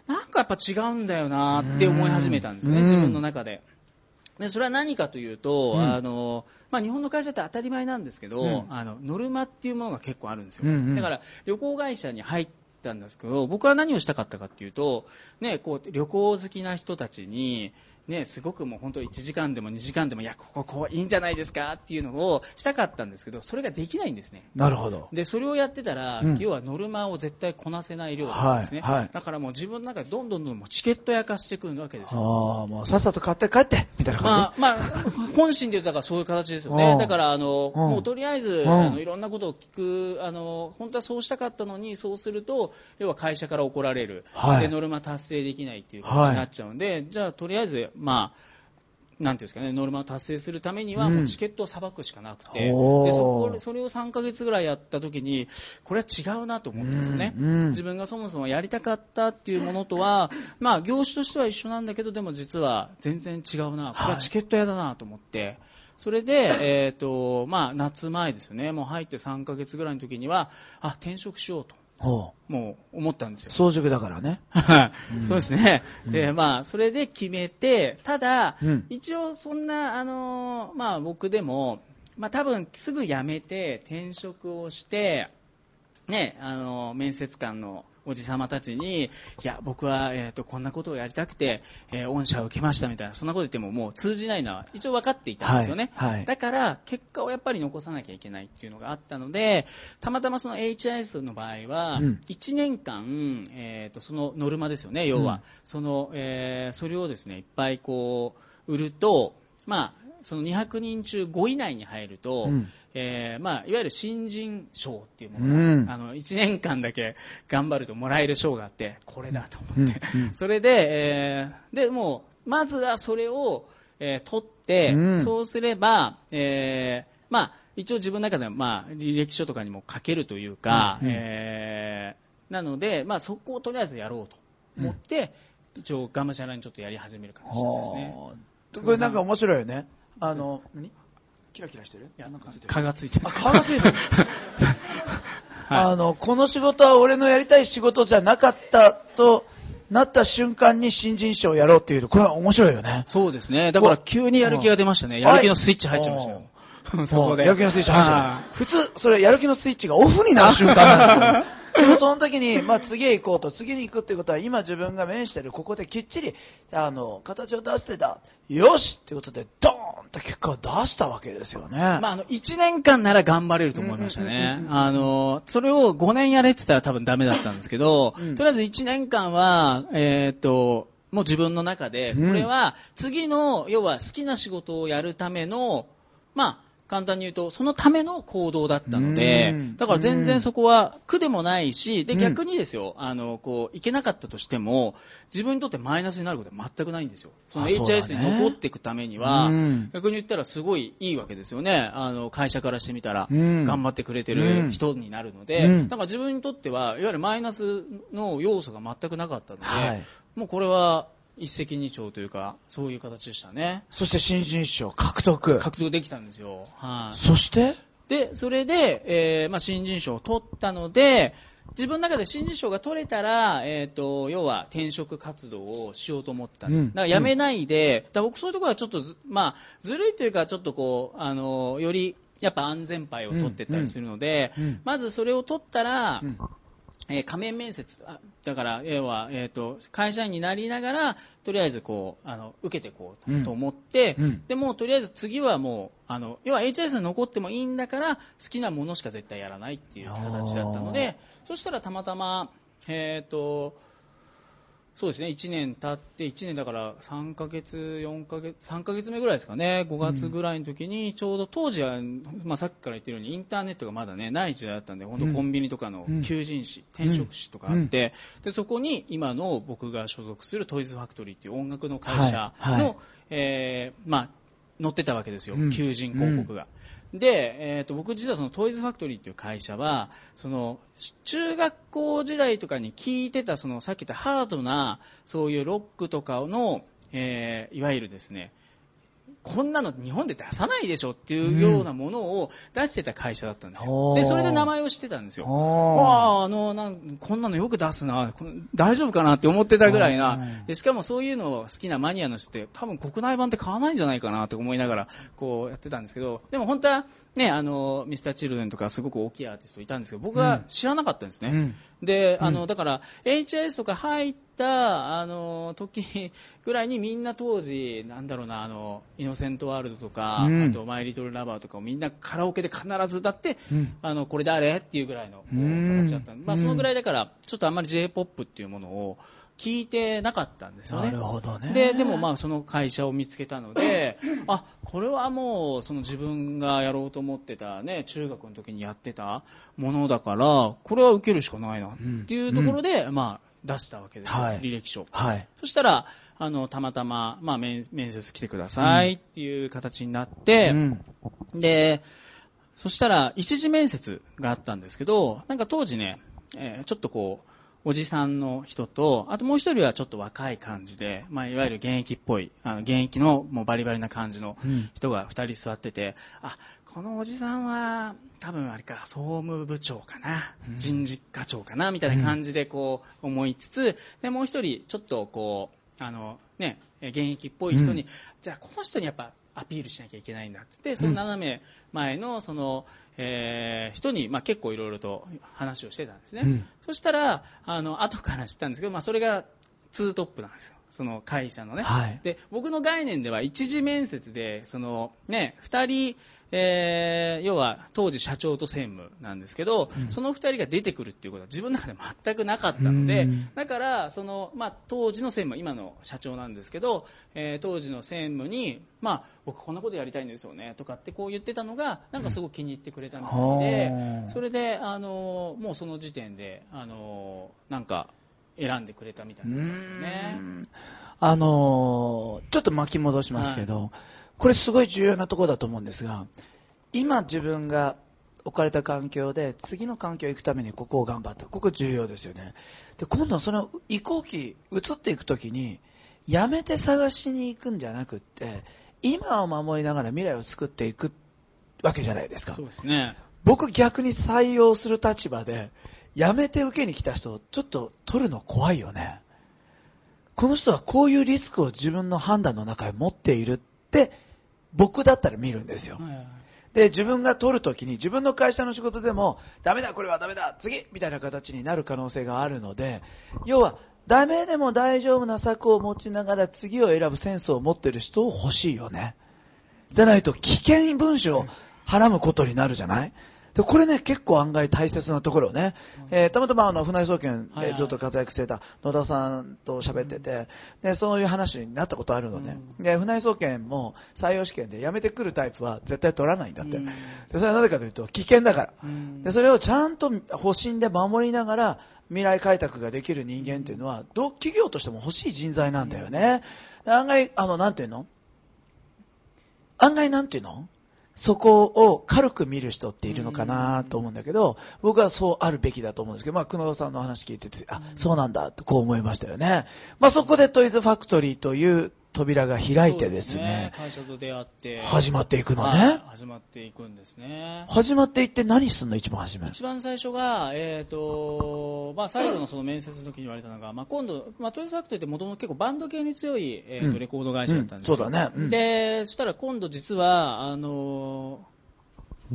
なんかやっぱ違うんだよなって思い始めたんですよね、うん。自分の中で。でそれは何かというと、うん。あのまあ、日本の会社って当たり前なんですけど、うん。あのノルマっていうものが結構あるんですよ、うんうん。だから旅行会社に入ったんですけど僕は何をしたかったかっていうと、ね、こう旅行好きな人たちに、ね、すごくもう本当1時間でも2時間でもいやこここういいんじゃないですかっていうのをしたかったんですけどそれができないんですね。なるほど。でそれをやってたら、うん要はノルマを絶対こなせない量だったんですね、はいはいだからもう自分の中でどんどんどんどんチケット焼かしてくるわけですよ。ああ、もうさっさと買って帰って、みたいな感まあ、まあ、本心で言うとだからそういう形ですよね。うんだから、あの、うんもうとりあえず、んあの、いろんなことを聞く、あの、本当はそうしたかったのに、そうすると、要は会社から怒られる。はいで、ノルマ達成できないっていう形になっちゃうんで、じゃあ、とりあえず、まあ、なんていうんですかね、ノルマを達成するためには、うん。もうチケットをさばくしかなくて、でそこそれを3ヶ月ぐらいやった時に、これは違うなと思ったんですよね。うんうん。自分がそもそもやりたかったっていうものとは、まあ、業種としては一緒なんだけど、でも実は全然違うな、これはチケット屋だなと思って、それで、えっ、と、まあ、夏前ですよね、もう入って3ヶ月ぐらいの時には、あ、転職しようと、ほもう思ったんですよう。。早熟だからね。はい、そうですね。で、まあ、それで決めて、ただ、うん一応そんな、あのーまあ僕でも、まあ多分すぐ辞めて転職をして、ね、あのー面接官のおじさまたちに、いや、僕は、えっ、と、こんなことをやりたくて、えー御社を受けましたみたいな、そんなこと言ってももう通じないのは一応分かっていたんですよね。はいはい。だから、結果をやっぱり残さなきゃいけないっていうのがあったので、たまたまその HIS の場合は、うん。1年間、えー、とそのノルマですよね、要は、うん。そのえーそれをですねいっぱいこう売ると、まあ、その200人中5位以内に入ると、うん。えーまあ、いわゆる新人賞っていうものが、うん。あの1年間だけ頑張るともらえる賞があって、これだと思って、うん。うん。それで、えーでもうまずはそれを、えー取って、うん。そうすれば、えーまあ、一応自分の中では、まあ、履歴書とかにも書けるというか、うん。うん。えーなので、まあ、そこをとりあえずやろうと思って、一応がむしゃらにちょっとやり始める形ですね。はあこれなんか面白いよね。あの、何？キラキラしてる？いや、なんか。蚊がついてる。あ、顔がついてる。はいあの、この仕事は俺のやりたい仕事じゃなかったとなった瞬間に新人賞をやろうっていうと、これは面白いよね。そうですね。だから急にやる気が出ましたね。やる気のスイッチ入っちゃいましたよ。そこで。やる気のスイッチ入っちゃ。普通、それやる気のスイッチがオフになる瞬間なんですよ。でもその時に、まあ次へ行こうと、次に行くっていうことは、今自分が面してるここできっちり、あの、形を出してた。よしっていうことで、ドーンと結果を出したわけですよね。まあ、あの、1年間なら頑張れると思いましたね。あの、それを5年やれって言ったら多分ダメだったんですけど、うんとりあえず1年間は、えーっと、もう自分の中で、うんこれは次の、要は好きな仕事をやるための、まあ、簡単に言うと、そのための行動だったのでうん、だから全然そこは苦でもないし、で、うん。逆にですよ、あの、こう、いけなかったとしても、自分にとってマイナスになることは全くないんですよ。その HIS に残っていくためには、うん。逆に言ったらすごいいいわけですよね。あの、会社からしてみたら、うん。頑張ってくれてるうん。人になるので、うん。だから自分にとっては、いわゆるマイナスの要素が全くなかったので、はい。もうこれは、一石二鳥というか、そういう形でしたね。そして新人賞獲得。獲得できたんですよ。はい、そして？で、それで、えーまあ、新人賞を取ったので、自分の中で新人賞が取れたら、えっ、と、要は転職活動をしようと思ったうん。だから辞めないで、だから僕そういうところはちょっとず、まあ、ずるいというか、ちょっとこう、あの、より、やっぱ安全牌を取ってったりするので、うん。うん。まずそれを取ったら、うんえー仮面面接あだから要は、えー、と会社員になりながらとりあえずこうあの受けていこうと,、うん。思って、うん。でもうとりあえず次はもうあの要は HS に残ってもいいんだから好きなものしか絶対やらないっていう形だったのでそしたらたまたま、えー、とそうですね。1年経って1年だから3ヶ月4ヶ月3ヶ月目ぐらいですかね。5月ぐらいの時にちょうど当時は、まあ、さっきから言ってるようにインターネットがまだねない時代だったんで本当コンビニとかのうん。求人誌、転職誌とかあって、でそこに今の僕が所属するトイズファクトリーっていう音楽の会社の、はい。はい。えーまあ、載ってたわけですよ、うん。求人広告が。で、えー、と僕実はそのトイズファクトリーという会社はその中学校時代とかに聞いてたそのさっき言ったハードなそういうロックとかの、えーいわゆるですねこんなの日本で出さないでしょっていうようなものを出してた会社だったんですよ。で、それで名前を知ってたんですよ。おーわあ、あの、なんこんなのよく出すな、大丈夫かなって思ってたぐらいな。うん、でしかもそういうのを好きなマニアの人って、多分国内版って買わないんじゃないかなって思いながら、こうやってたんですけど、でも本当はね、あの、ミスターチルドレンとかすごく大きいアーティストいたんですけど、僕は知らなかったんですね。うん。で、あの、うんだから、HIS とか入った、あの、時ぐらいにみんな当時、なんだろうな、あの、イノセントワールドとか、うん。あと、マイリトルラバーとかをみんなカラオケで必ず歌って、うん。あの、これ誰？っていうぐらいの形だった。んでまあ、そのぐらいだから、ちょっとあんまり J-POP っていうものを聞いてなかったんですよね。なるほどね。で、でもまあ、その会社を見つけたので、あ、これはもう、その自分がやろうと思ってたね、中学の時にやってたものだから、これは受けるしかないなっていうところで、まあ、出したわけですよ、はい。履歴書。はい。そしたら、あの、たまたま、まあ、面面接来てくださいっていう形になって、うん。で、そしたら、一次面接があったんですけど、なんか当時ね、えーちょっとこう、おじさんの人と、あともう一人はちょっと若い感じで、まあ、いわゆる現役っぽい、あの現役のもうバリバリな感じのうん。人が二人座ってて、あ、このおじさんは、多分あれか、総務部長かな、うん。人事課長かな、みたいな感じでこう思いつつ、で、もう一人、ちょっとこう、あの、ね、え現役っぽい人に、うん。じゃあこの人にやっぱアピールしなきゃいけないんだっつって、その斜め前のその、えー人に、まあ、結構いろいろと話をしてたんですね。うん。そしたら、あの、後から知ったんですけど、まあ、それがツートップなんですよ。その会社のね。はい。で、僕の概念では一次面接で、そのね、二人、えー要は当時社長と専務なんですけど、うん。その二人が出てくるっていうことは自分の中で全くなかったので、うん。だから、その、まあ、当時の専務、今の社長なんですけど、えー当時の専務に、まあ、僕こんなことやりたいんですよね、とかってこう言ってたのが、なんかすごく気に入ってくれたみたいで、うん。それで、あの、もうその時点で、あの、なんか、選んでくれたみたいなんですよね。うんあのーちょっと巻き戻しますけど、これすごい重要なところだと思うんですが、今自分が置かれた環境で、次の環境へ行くためにここを頑張った。ここ重要ですよね。で、今度その移行期、移っていくときに、やめて探しに行くんじゃなくって、今を守りながら未来を作っていくわけじゃないですかそう。ですね。僕逆に採用する立場で、辞めて受けに来た人をちょっと取るの怖いよね。この人はこういうリスクを自分の判断の中に持っているって、僕だったら見るんですよ。で、自分が取るときに自分の会社の仕事でも、ダメだ、これはダメだ、次みたいな形になる可能性があるので、要は、ダメでも大丈夫な策を持ちながら次を選ぶセンスを持っている人を欲しいよね。じゃないと危険文書をはらむことになるじゃない？で、これね、結構案外大切なところね。えーたまたまあの、船井総研でずっと活躍してた野田さんと喋ってて、で、そういう話になったことあるのね。で、船井総研も採用試験で辞めてくるタイプは絶対取らないんだって。うんでそれはなぜかというと、危険だから。うんで、それをちゃんと保身で守りながら、未来開拓ができる人間っていうのは、どう企業としても欲しい人材なんだよね。で案外、あの、なんていうの？案外なんていうの？そこを軽く見る人っているのかなと思うんだけど、僕はそうあるべきだと思うんですけど、まあ、久野さんの話聞いてて、あ、そうなんだとこう思いましたよね。まあ、そこでトイズファクトリーという扉が開いてですね、会社と出会って。始まっていくのはいね。始まっていくんですね。始まっていって何すんの一番初め？一番最初が、えっ、と、まあ、最後のその面接の時に言われたのが、まあ、今度、まあ、トイズファクトリーってもともと結構バンド系に強い、えっ、と、うんレコード会社だったんですよ。うんそうだねうんで、そしたら今度実は、あの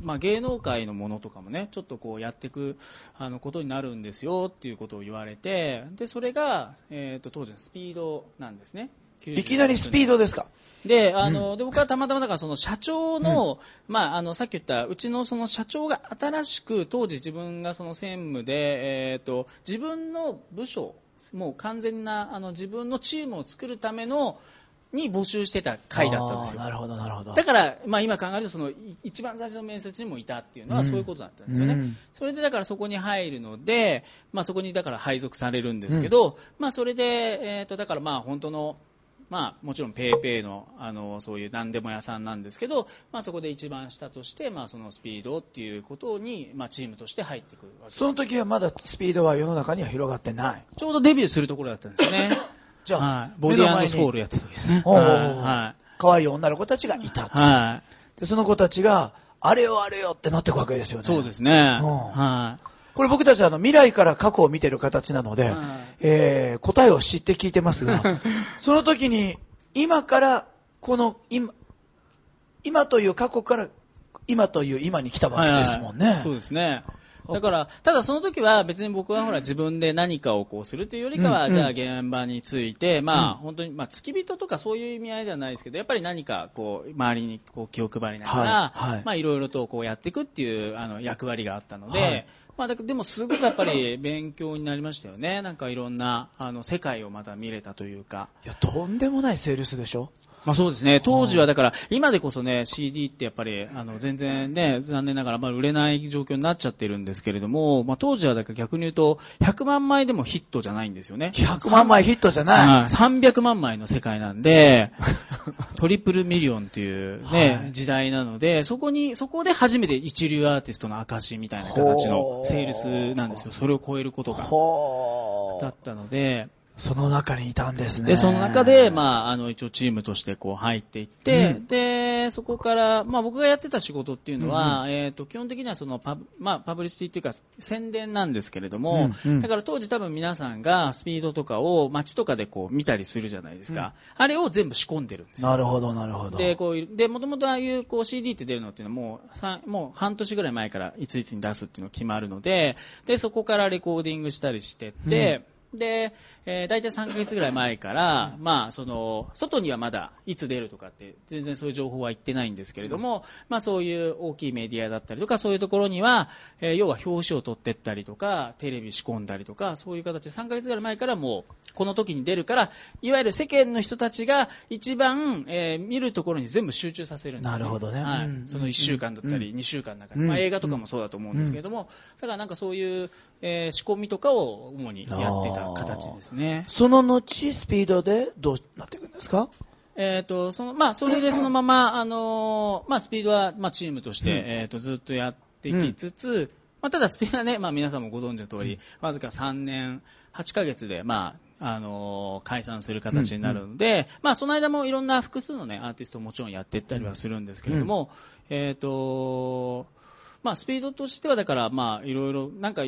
まあ、芸能界のものとかもね、ちょっとこうやっていくあのことになるんですよっていうことを言われて、で、それが、えっ、と、当時のスピードなんですね。いきなりスピードですか？で、あの、で、僕はたまたまだからその社長の、まあ、あの、さっき言った、うちのその社長が新しく、当時自分がその専務で、えっ、と、自分の部署、もう完全な、あの、自分のチームを作るための、に募集してた会だったんですよ。なるほど、なるほど。だから、まあ、今考えるとそのい一番最初の面接にもいたっていうのはそういうことだったんですよね、うん。それでだからそこに入るので、まあ、そこにだから配属されるんですけど、まあ、それで、えー、とだからまあ本当の、まあ、もちろんペイペイのあのそういう何でも屋さんなんですけど、まあ、そこで一番下として、まあ、そのスピードっていうことに、まあ、チームとして入ってくるわけですその時はまだスピードは世の中には広がってない。ちょうどデビューするところだったんですよね。じゃあ、はい、ボディ目の前にソウルやってた時ですね。可愛い女の子たちがいた。はいで、その子たちが、あれよあれよってなっていくわけですよね。そうですね。うんはい。これ僕たちはあの未来から過去を見てる形なので、はい。えー答えを知って聞いてますが、その時に今からこの今、今という過去から今という今に来たわけですもんね。はいはいそうですね。だから、ただその時は別に僕はほら自分で何かをこうするというよりかは、うんじゃあ現場について、まあうん。本当に、まあ付き人とかそういう意味合いではないですけど、やっぱり何かこう、周りにこう気を配りながら、まあいろいろとこうやっていくっていうあの役割があったので、はいまあだでもすごくやっぱり勉強になりましたよね。なんかいろんなあの世界をまた見れたというか。いや、とんでもないセールスでしょまあそうですね。当時はだから、今でこそね、CD ってやっぱり、あの、全然ね、残念ながら、まあ売れない状況になっちゃってるんですけれども、まあ当時はだから逆に言うと、100万枚でもヒットじゃないんですよね。100万枚ヒットじゃない。はい300万枚の世界なんで、トリプルミリオンっていうね、はい時代なので、そこに、そこで初めて一流アーティストの証みたいな形のセールスなんですよ。それを超えることが。だったので、その中にいたんですね。で、その中で、まあ、あの、一応チームとしてこう入っていって、うんで、そこから、まあ僕がやってた仕事っていうのは、えっ、と、基本的にはそのパブ、まあ、パブリシティっていうか、宣伝なんですけれども、うんうんだから当時多分皆さんがスピードとかを街とかでこう見たりするじゃないですか。あれを全部仕込んでるんですよ。なるほど、なるほど。で、こういう、で、もともとああいう、こう CD って出るのっていうのはもう、さもう半年ぐらい前からいついつに出すっていうのが決まるので、で、そこからレコーディングしたりしてって、で、えー、大体3ヶ月ぐらい前から、まあ、その、外にはまだいつ出るとかって、全然そういう情報は言ってないんですけれども、まあそういう大きいメディアだったりとか、そういうところには、えー要は表紙を取ってったりとか、テレビ仕込んだりとか、そういう形で3ヶ月ぐらい前からもう、この時に出るから、いわゆる世間の人たちが一番、えー見るところに全部集中させるんです、ね。なるほどね。はい。うん。その1週間だったり、うん。2週間の中に、うんまあ映画とかもそうだと思うんですけれども、だからなんかそういう、えー仕込みとかを主にやってた形ですね。その後、スピードでどうなっていくんですか？えっ、と、その、まあ、それでそのまま、あのーまあ、スピードは、まあ、チームとして、うん。えっ、と、ずっとやっていきつつ、まあ、ただスピードはね、まあ、皆さんもご存知の通り、わずか3年、8ヶ月で、まあ、あのー解散する形になるので、まあ、その間もいろんな複数のね、アーティストももちろんやっていったりはするんですけれども、えっ、と、まあ、スピードとしては、だから、まあ、いろいろ、なんか、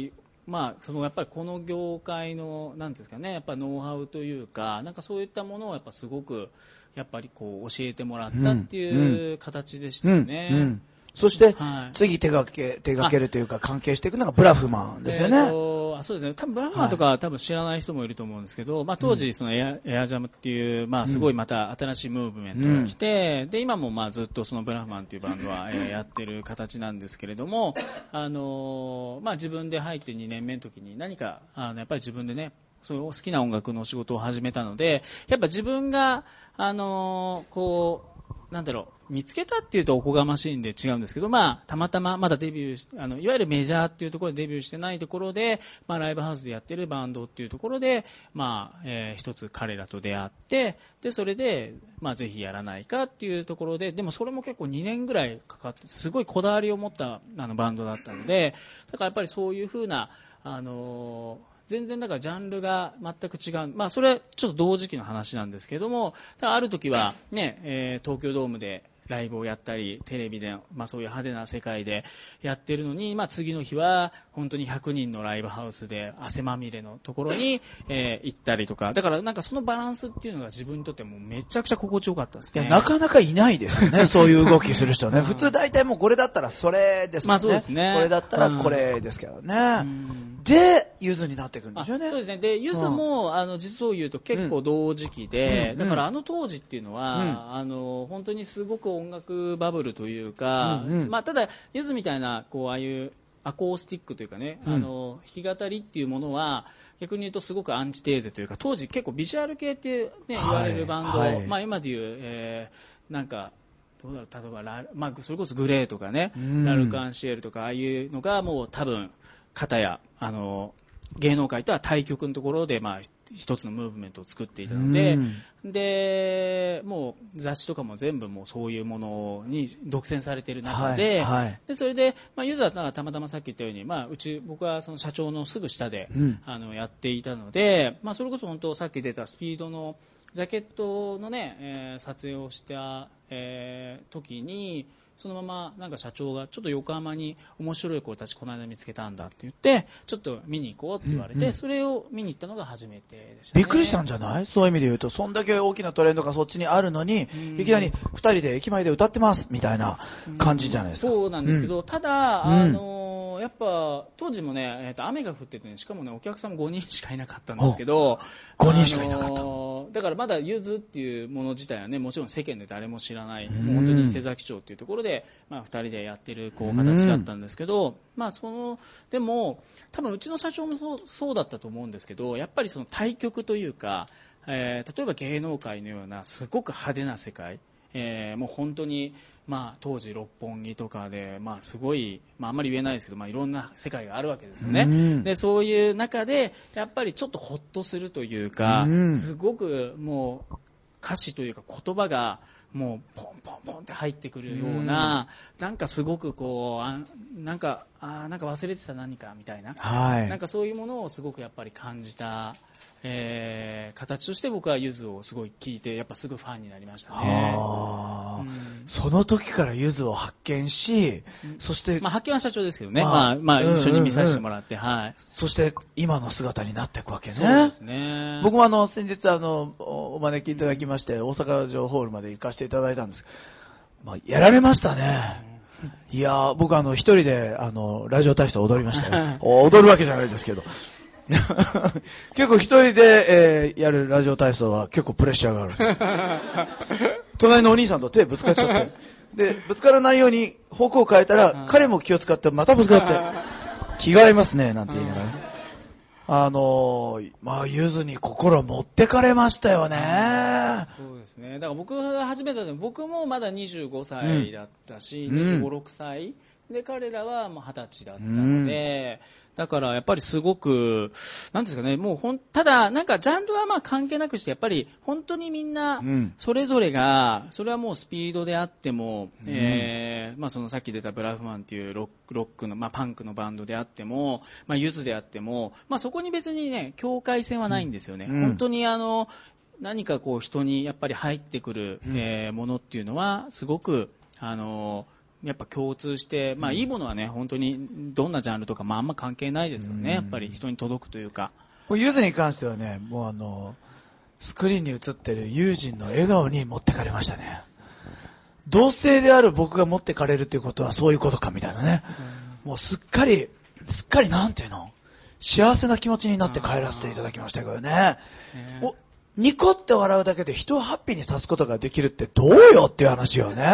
まあ、そのやっぱりこの業界の、なんですかね、やっぱノウハウというか、なんかそういったものをやっぱすごく、やっぱりこう教えてもらったっていう形でしたよね。うんそして、はい。次手掛け、手掛けるというか関係していくのがブラフマンですよえーあそうですね。多分ブラフマンとかは多分知らない人もいると思うんですけど、まあ当時そのエア,、エアジャムっていう、まあすごいまた新しいムーブメントが来て、で、今もまあずっとそのブラフマンっていうバンドは、えーやってる形なんですけれども、あのーまあ自分で入って2年目の時に何か、あのやっぱり自分でね、そう好きな音楽の仕事を始めたので、やっぱ自分が、あのーこう、なんだろう、見つけたっていうとおこがましいんで違うんですけど、まあ、たまたままだデビュー、あの、いわゆるメジャーっていうところでデビューしてないところで、まあ、ライブハウスでやってるバンドっていうところで、まあ、えー、一つ彼らと出会って、で、それで、まあ、ぜひやらないかっていうところで、でもそれも結構2年ぐらいかかって、すごいこだわりを持ったあのバンドだったので、だからやっぱりそういうふうな、あのー全然だからジャンルが全く違う、まあ、それはちょっと同時期の話なんですけども、ある時はね、えー、東京ドームでライブをやったり、テレビで、まあ、そういう派手な世界でやってるのに、まあ、次の日は本当に100人のライブハウスで汗まみれのところに、えー、行ったりとか、だからなんかそのバランスっていうのが自分にとってもめちゃくちゃ心地よかったですね。いや、なかなかいないですよね、そういう動きする人ね。普通大体もうこれだったらそれですもんね。まあそうですね。これだったらこれですけどね。で、ゆずになっていくんですよね。そうですね。で、ゆずも、あの、実を言うと結構同時期で、だからあの当時っていうのは、あの、本当にすごく音楽バブルというか、うんうん、まあ、ただ、ゆずみたいな、こう、ああいうアコースティックというかね、うん、あの、弾き語りっていうものは、逆に言うとすごくアンチテーゼというか、当時結構ビジュアル系ってね、言われるバンド、はい、まあ今でいう、えー、なんか、どうだろう、例えばラ、まあ、それこそグレーとかね、うん、ラルカンシエルとか、ああいうのがもう多分、片や、あの、芸能界とは対極のところで、まあ、一つのムーブメントを作っていたので、で、もう雑誌とかも全部もうそういうものに独占されている中で、はいはい、でそれで、まあ、ユーザーがたまたまさっき言ったように、まあ、うち、僕はその社長のすぐ下で、うん、あのやっていたので、まあ、それこそ本当さっき出たスピードのジャケットのね、えー、撮影をした、えー、時に、そのままなんか社長がちょっと横浜に面白い子たちこの間見つけたんだって言ってちょっと見に行こうって言われて、うんうん、それを見に行ったのが初めてでした、ね、びっくりしたんじゃない？そういう意味で言うとそんだけ大きなトレンドがそっちにあるのに、いきなり2人で駅前で歌ってますみたいな感じじゃないですか、そうなんですけど、ただ、あのやっぱ当時もね、えー、と雨が降ってて、ね、しかもねお客さんも5人しかいなかったんですけど、5人しかいなかった、だからまだゆずっていうもの自体はねもちろん世間で誰も知らない、もう本当に伊勢崎町っていうところで、まあ、2人でやってるこう形だったんですけど、まあ、そのでも多分うちの社長もそうそうだったと思うんですけどやっぱりその対局というか、えー、例えば芸能界のようなすごく派手な世界えー、もう本当に、まあ、当時六本木とかで、まあ、すごい、まあ、あんまり言えないですけど、まあ、いろんな世界があるわけですよね、うん、でそういう中でやっぱりちょっとほっとするというか、うん、すごくもう歌詞というか言葉がもうポンポンポンって入ってくるような、うん、なんかすごくこうあなんかあなんか忘れてた何かみたいな、はい、なんかそういうものをすごくやっぱり感じたえー、形として僕はゆずをすごい聞いてやっぱすぐファンになりましたね、うん、その時からゆずを発見し、そして、まあ、発見は社長ですけどね、まあまあ、一緒に見させてもらって、はい、そして今の姿になっていくわけね。そうですね。僕もあの先日あのお招きいただきまして、大阪城ホールまで行かせていただいたんです。まあ、やられましたね、いや僕あの一人であのラジオ体操踊りましたよ。踊るわけじゃないですけど 結構一人で、えー、やるラジオ体操は結構プレッシャーがあるんです。隣のお兄さんと手ぶつかっちゃって。で、ぶつからないように方向を変えたら、彼も気を使ってまたぶつかって、気が合いますね、なんて言いながら。あのー、まあ、ゆずに心持ってかれましたよね。そうですね。だから僕が始めたの僕もまだ25歳だったし、うん、25、6歳。で、彼らはもう20歳だったので、だからやっぱりすごく、なんですかね、もうほん、ただ、なんかジャンルはまあ関係なくして、やっぱり本当にみんな、それぞれが、それはもうスピードであっても、うん、えー、まあそのさっき出たブラフマンっていうロックの、まあパンクのバンドであっても、まあユズであっても、まあそこに別にね、境界線はないんですよね。うん、本当にあの、何かこう人にやっぱり入ってくる、えー、ものっていうのは、すごく、あの、やっぱ共通して、まあ、いいものはね、本当にどんなジャンルとか、まあ、あんま関係ないですよね、やっぱり人に届くというか。ゆずに関してはね、もうあの、スクリーンに映ってる友人の笑顔に持ってかれましたね。同性である僕が持ってかれるということはそういうことかみたいなね。もうすっかり、すっかりなんていうの？幸せな気持ちになって帰らせていただきましたけどね。おニコって笑うだけで人をハッピーにさすことができるってどうよっていう話よね。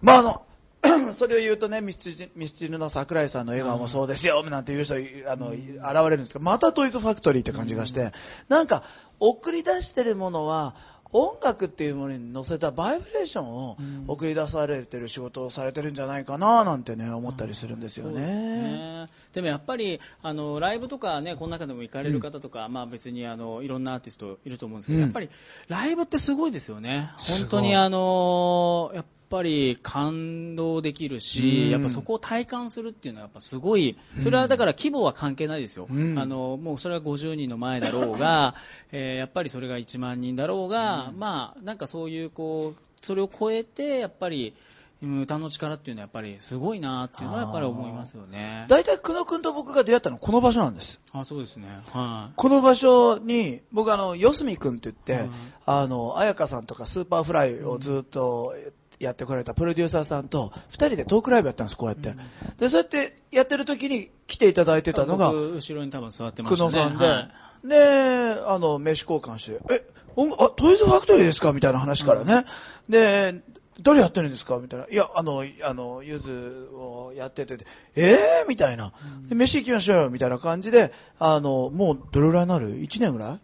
まあ、あの、それを言うとね、ミスチルの桜井さんの笑顔もそうですよ、なんていう人、あの、現れるんですけど、またトイズファクトリーって感じがして、なんか、送り出してるものは、音楽っていうものに乗せたバイブレーションをうん。送り出されてる仕事をされてるんじゃないかななんてね、思ったりするんですよそうですね。ねでもやっぱりあのライブとかねこの中でも行かれる方とか、まあ別にあのいろんなアーティストいると思うんですけど、うん。やっぱりライブってすごいですよね。本当にあのやっぱり感動できるし、うんやっぱそこを体感するっていうのはやっぱすごい、それはだから規模は関係ないですよ。うんあのもうそれは50人の前だろうが、えーやっぱりそれが1万人だろうが、まあなんかそういうこうそれを超えてやっぱり。うん歌の力っていうのはやっぱりすごいなっていうのはやっぱり思いますよね。大体、久野くんと僕が出会ったのはこの場所なんです。あ、そうですね。はこの場所に、僕あの、四隅くんって言って、うんあの、絢香さんとかスーパーフライをずっとやってこられたプロデューサーさんと、二人でトークライブやったんです、こうやって。で、そうやってやってる時に来ていただいてい。たのが、僕後ろに多分座ってましたね。久野さんで、はいで、あの、名刺交換して、え、音あ、トイズファクトリーですか？みたいな話からね。で、誰やってるんですか？みたいな。いや、あの、あの、ゆずをやってて、ええー、みたいな。で、飯行きましょうよ、みたいな感じで、あの、もうどれぐらいになる ?1 年ぐらい？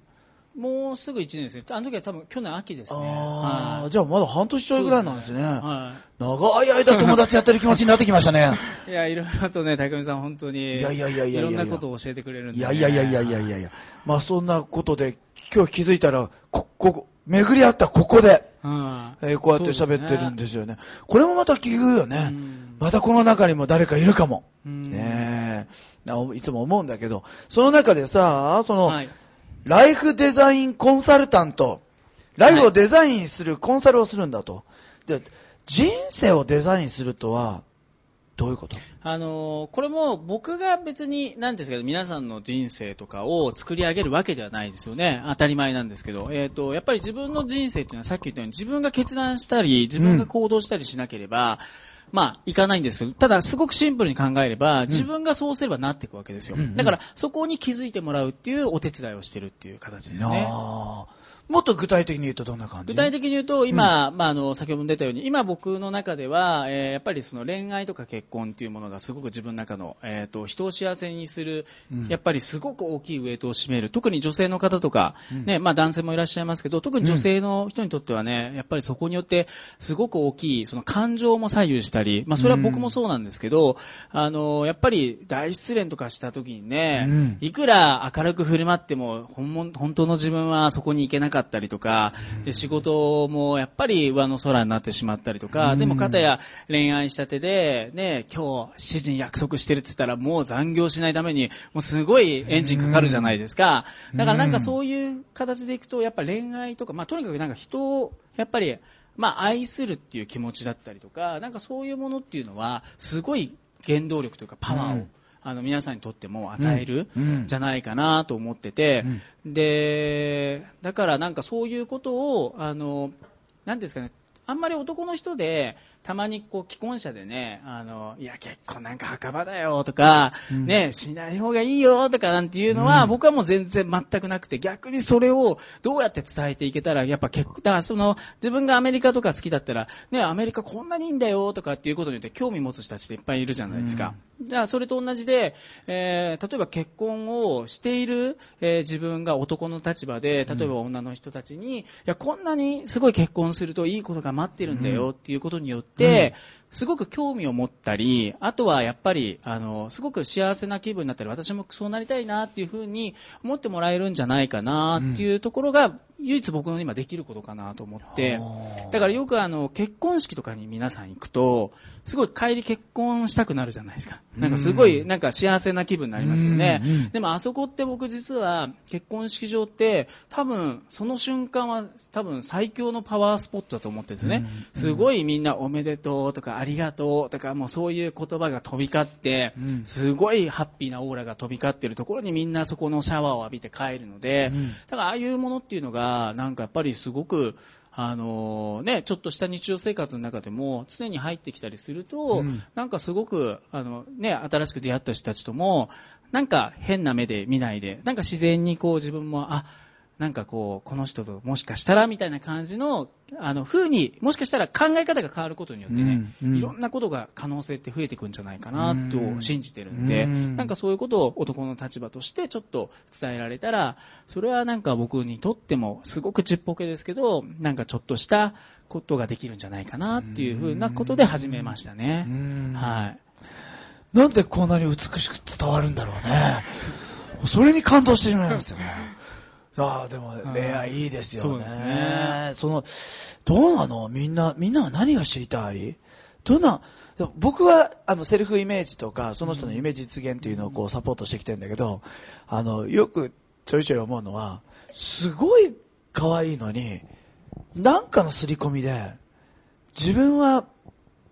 もうすぐ1年ですね。あの時は多分去年秋ですね。ああ、はいじゃあまだ半年ちょいぐらいなんですね。は長い間友達やってる気持ちになってきましたね。い。いや、いろいろとね、高見さん本当に、いやいやいやいやいやろんなことを教えてくれるんで、いやいやいやいやいやいやいや。まあそんなことで、今日気づいたら、こ、ここ、巡り合ったここで、はいえーこうやって喋ってるんですよね。これもまた聞くよね。うんまたこの中にも誰かいるかも。うんねいつも思うんだけど、その中でさ、その、はい。ライフデザインコンサルタント。ライフをデザインする、コンサルをするんだと。で、人生をデザインするとは、どういうこと？あのーこれも僕が別に、なんですけど、皆さんの人生とかを作り上げるわけではないですよね。当たり前なんですけど。えっ、と、やっぱり自分の人生っていうのはさっき言ったように自分が決断したり、自分が行動したりしなければ、まあ、いかないんですけど、ただ、すごくシンプルに考えれば、自分がそうすればなっていくわけですよ。うんうんだから、そこに気づいてもらうっていうお手伝いをしてるっていう形ですね。もっと具体的に言うとどんな感じ？具体的に言うと、今、まあ、あの、先ほども出たように、今僕の中では、えーやっぱりその恋愛とか結婚っていうものがすごく自分の中の、えっ、と、人を幸せにする、うん。やっぱりすごく大きいウエイトを占める。特に女性の方とか、うん。ね、まあ男性もいらっしゃいますけど、特に女性の人にとってはね、やっぱりそこによって、すごく大きい、その感情も左右したり、まあそれは僕もそうなんですけど、あの、やっぱり大失恋とかした時にね、うん。いくら明るく振る舞っても本物本当の自分はそこに行けなかったりとか、で仕事もやっぱり上の空になってしまったりとか、うん。でも片や恋愛したてで、ね、今日7時に約束してるって言ったらもう残業しないためにもうすごいエンジンかかるじゃないですか。だからなんかそういう形でいくとやっぱ恋愛とか、まあとにかくなんか人をやっぱりまあ愛するっていう気持ちだったりとか、なんかそういうものっていうのはすごい原動力というかパワーを、うんあの皆さんにとっても与える、うん。じゃないかなと思ってて、で、だからなんかそういうことを、あの、なんですかね、あんまり男の人で、たまにこう既婚者でね、あの、いや結婚なんか墓場だよとか、うん。ね、しない方がいいよとかなんていうのは、うん。僕はもう全然全くなくて、逆にそれをどうやって伝えていけたら、やっぱ結婚、だからその、自分がアメリカとか好きだったら、ね、アメリカこんなにいいんだよとかっていうことによって興味持つ人たちっていっぱいいるじゃないですか。じゃあそれと同じで、えー例えば結婚をしている、えー自分が男の立場で、例えば女の人たちに、いや、こんなにすごい結婚するといいことが待ってるんだよっていうことによって、って、すごく興味を持ったり、あとはやっぱり、あの、すごく幸せな気分になったり、私もそうなりたいなっていうふうに思ってもらえるんじゃないかなっていうところが、唯一僕の今できることかなと思って、だからよくあの、結婚式とかに皆さん行くと、すごい帰り結婚したくなるじゃないですか。なんかすごい、なんか幸せな気分になりますよねうんうん。でもあそこって僕実は結婚式場って多分その瞬間は多分最強のパワースポットだと思ってるんですよね。すごいみんなおめでとうとかありがとう。とかもうそういう言葉が飛び交ってうん、すごいハッピーなオーラが飛び交ってるところにみんなそこのシャワーを浴びて帰るのでうん、だからああいうものっていうのがなんかやっぱりすごくあのね、ちょっとした日常生活の中でも常に入ってきたりすると、うん。なんかすごくあの、ね、新しく出会った人たちともなんか変な目で見ないでなんか自然にこう自分もあなんかこう、この人ともしかしたらみたいな感じの、あの、風に、もしかしたら考え方が変わることによってね、うんうんいろんなことが可能性って増えていくんじゃないかなと信じてるんで、うんなんかそういうことを男の立場としてちょっと伝えられたら、それはなんか僕にとってもすごくちっぽけですけど、なんかちょっとしたことができるんじゃないかなっていうふうなことで始めましたね。はい。なんでこんなに美しく伝わるんだろうね。それに感動してしまいますよね。ああ、でも恋愛いいですよね。そうですね。その、どうなの？みんな、みんなは何が知りたい？どんな、僕は、あの、セルフイメージとか、その人の夢実現っていうのをこう、サポートしてきてるんだけど、あの、よくちょいちょい思うのは、すごい可愛いのに、なんかの刷り込みで、自分は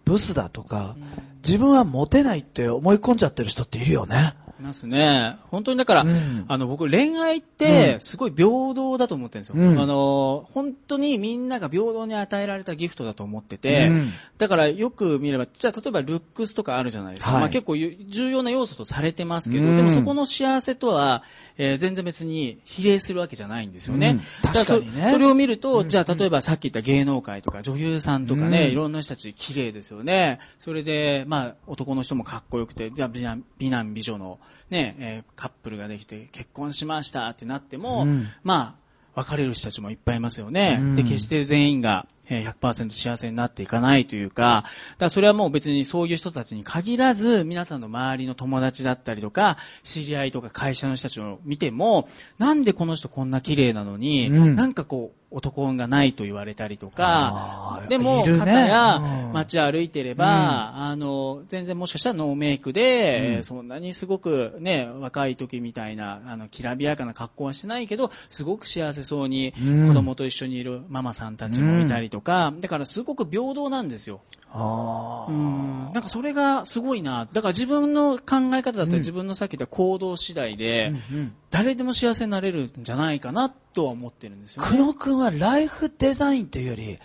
ブスだとか、自分はモテないって思い込んじゃってる人っているよね。いますね。本当にだから、うんあの、僕、恋愛っうて、んすごい平等だと思ってるんですよ。うんあの、本当にみんなが平等に与えられたギフトだと思ってて、うんだからよく見れば、じゃあ例えばルックスとかあるじゃないですか。はいまあ結構ゆ重要な要素とされてますけど、うんでもそこの幸せとは、えー全然別に比例するわけじゃないんですよね。うん確かにねそれを見ると、うんじゃあ例えばさっき言った芸能界とか女優さんとかね、うんいろんな人たち綺麗ですよね。それで、まあ男の人もかっこよくて、じゃあ美男美男美女のね、えーカップルができて結婚しましたってなっても、うんまあ、別れる人たちもいっぱいいますよね。うんで、決して全員がえー100%幸せになっていかないというか、だそれはもう別にそういう人たちに限らず、皆さんの周りの友達だったりとか、知り合いとか会社の人たちを見ても、なんでこの人こんな綺麗なのに、うん。なんかこう、男運がないと言われたりとか、でも、ね。方やうん。街歩いてれば、あの、全然もしかしたらノーメイクで、えーそんなにすごくね、若い時みたいな、あの、きらびやかな格好はしてないけど、すごく幸せそうにうん。子供と一緒にいるママさんたちもいたりとか、だからすごく平等なんですよ。あーうん。なんかそれがすごいな。だから自分の考え方だったり、うん自分のさっき言った行動次第で、うんうん誰でも幸せになれるんじゃないかなとは思ってるんですよね。久野君はライフデザインというより、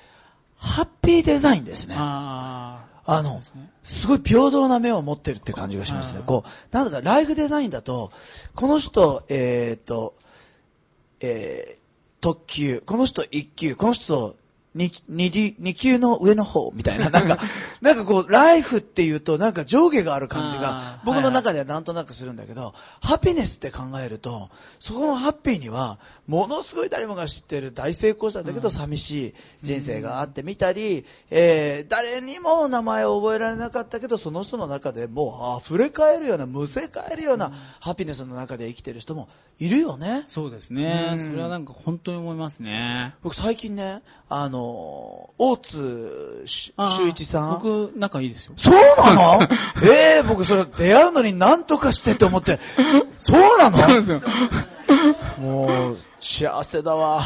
ハッピーデザインですね。ああのすね、すごい平等な目を持ってるって感じがしますね。はいこう、なんだかライフデザインだと、この人、えっ、と、えー、特急、この人一級、この人二二り二級の上の方みたいな、なんか、なんかこう、ライフっていうと、なんか上下がある感じが僕の中ではなんとなくするんだけど、ハピネスって考えると、そこのハッピーには、ものすごい誰もが知ってる大成功者だけど寂しい人生があってみたり、えー誰にも名前を覚えられなかったけど、その人の中でもう溢れ返るような、むせ返るようなハピネスの中で生きてる人もいるよね。そうですね、うん。それはなんか本当に思いますね。僕最近ね、あの、大津修一さん？僕、仲いいですよ。そうなの？ええ僕それ出会うのに何とかしてって思って、そうなの？そうですよ。もう、幸せだわ。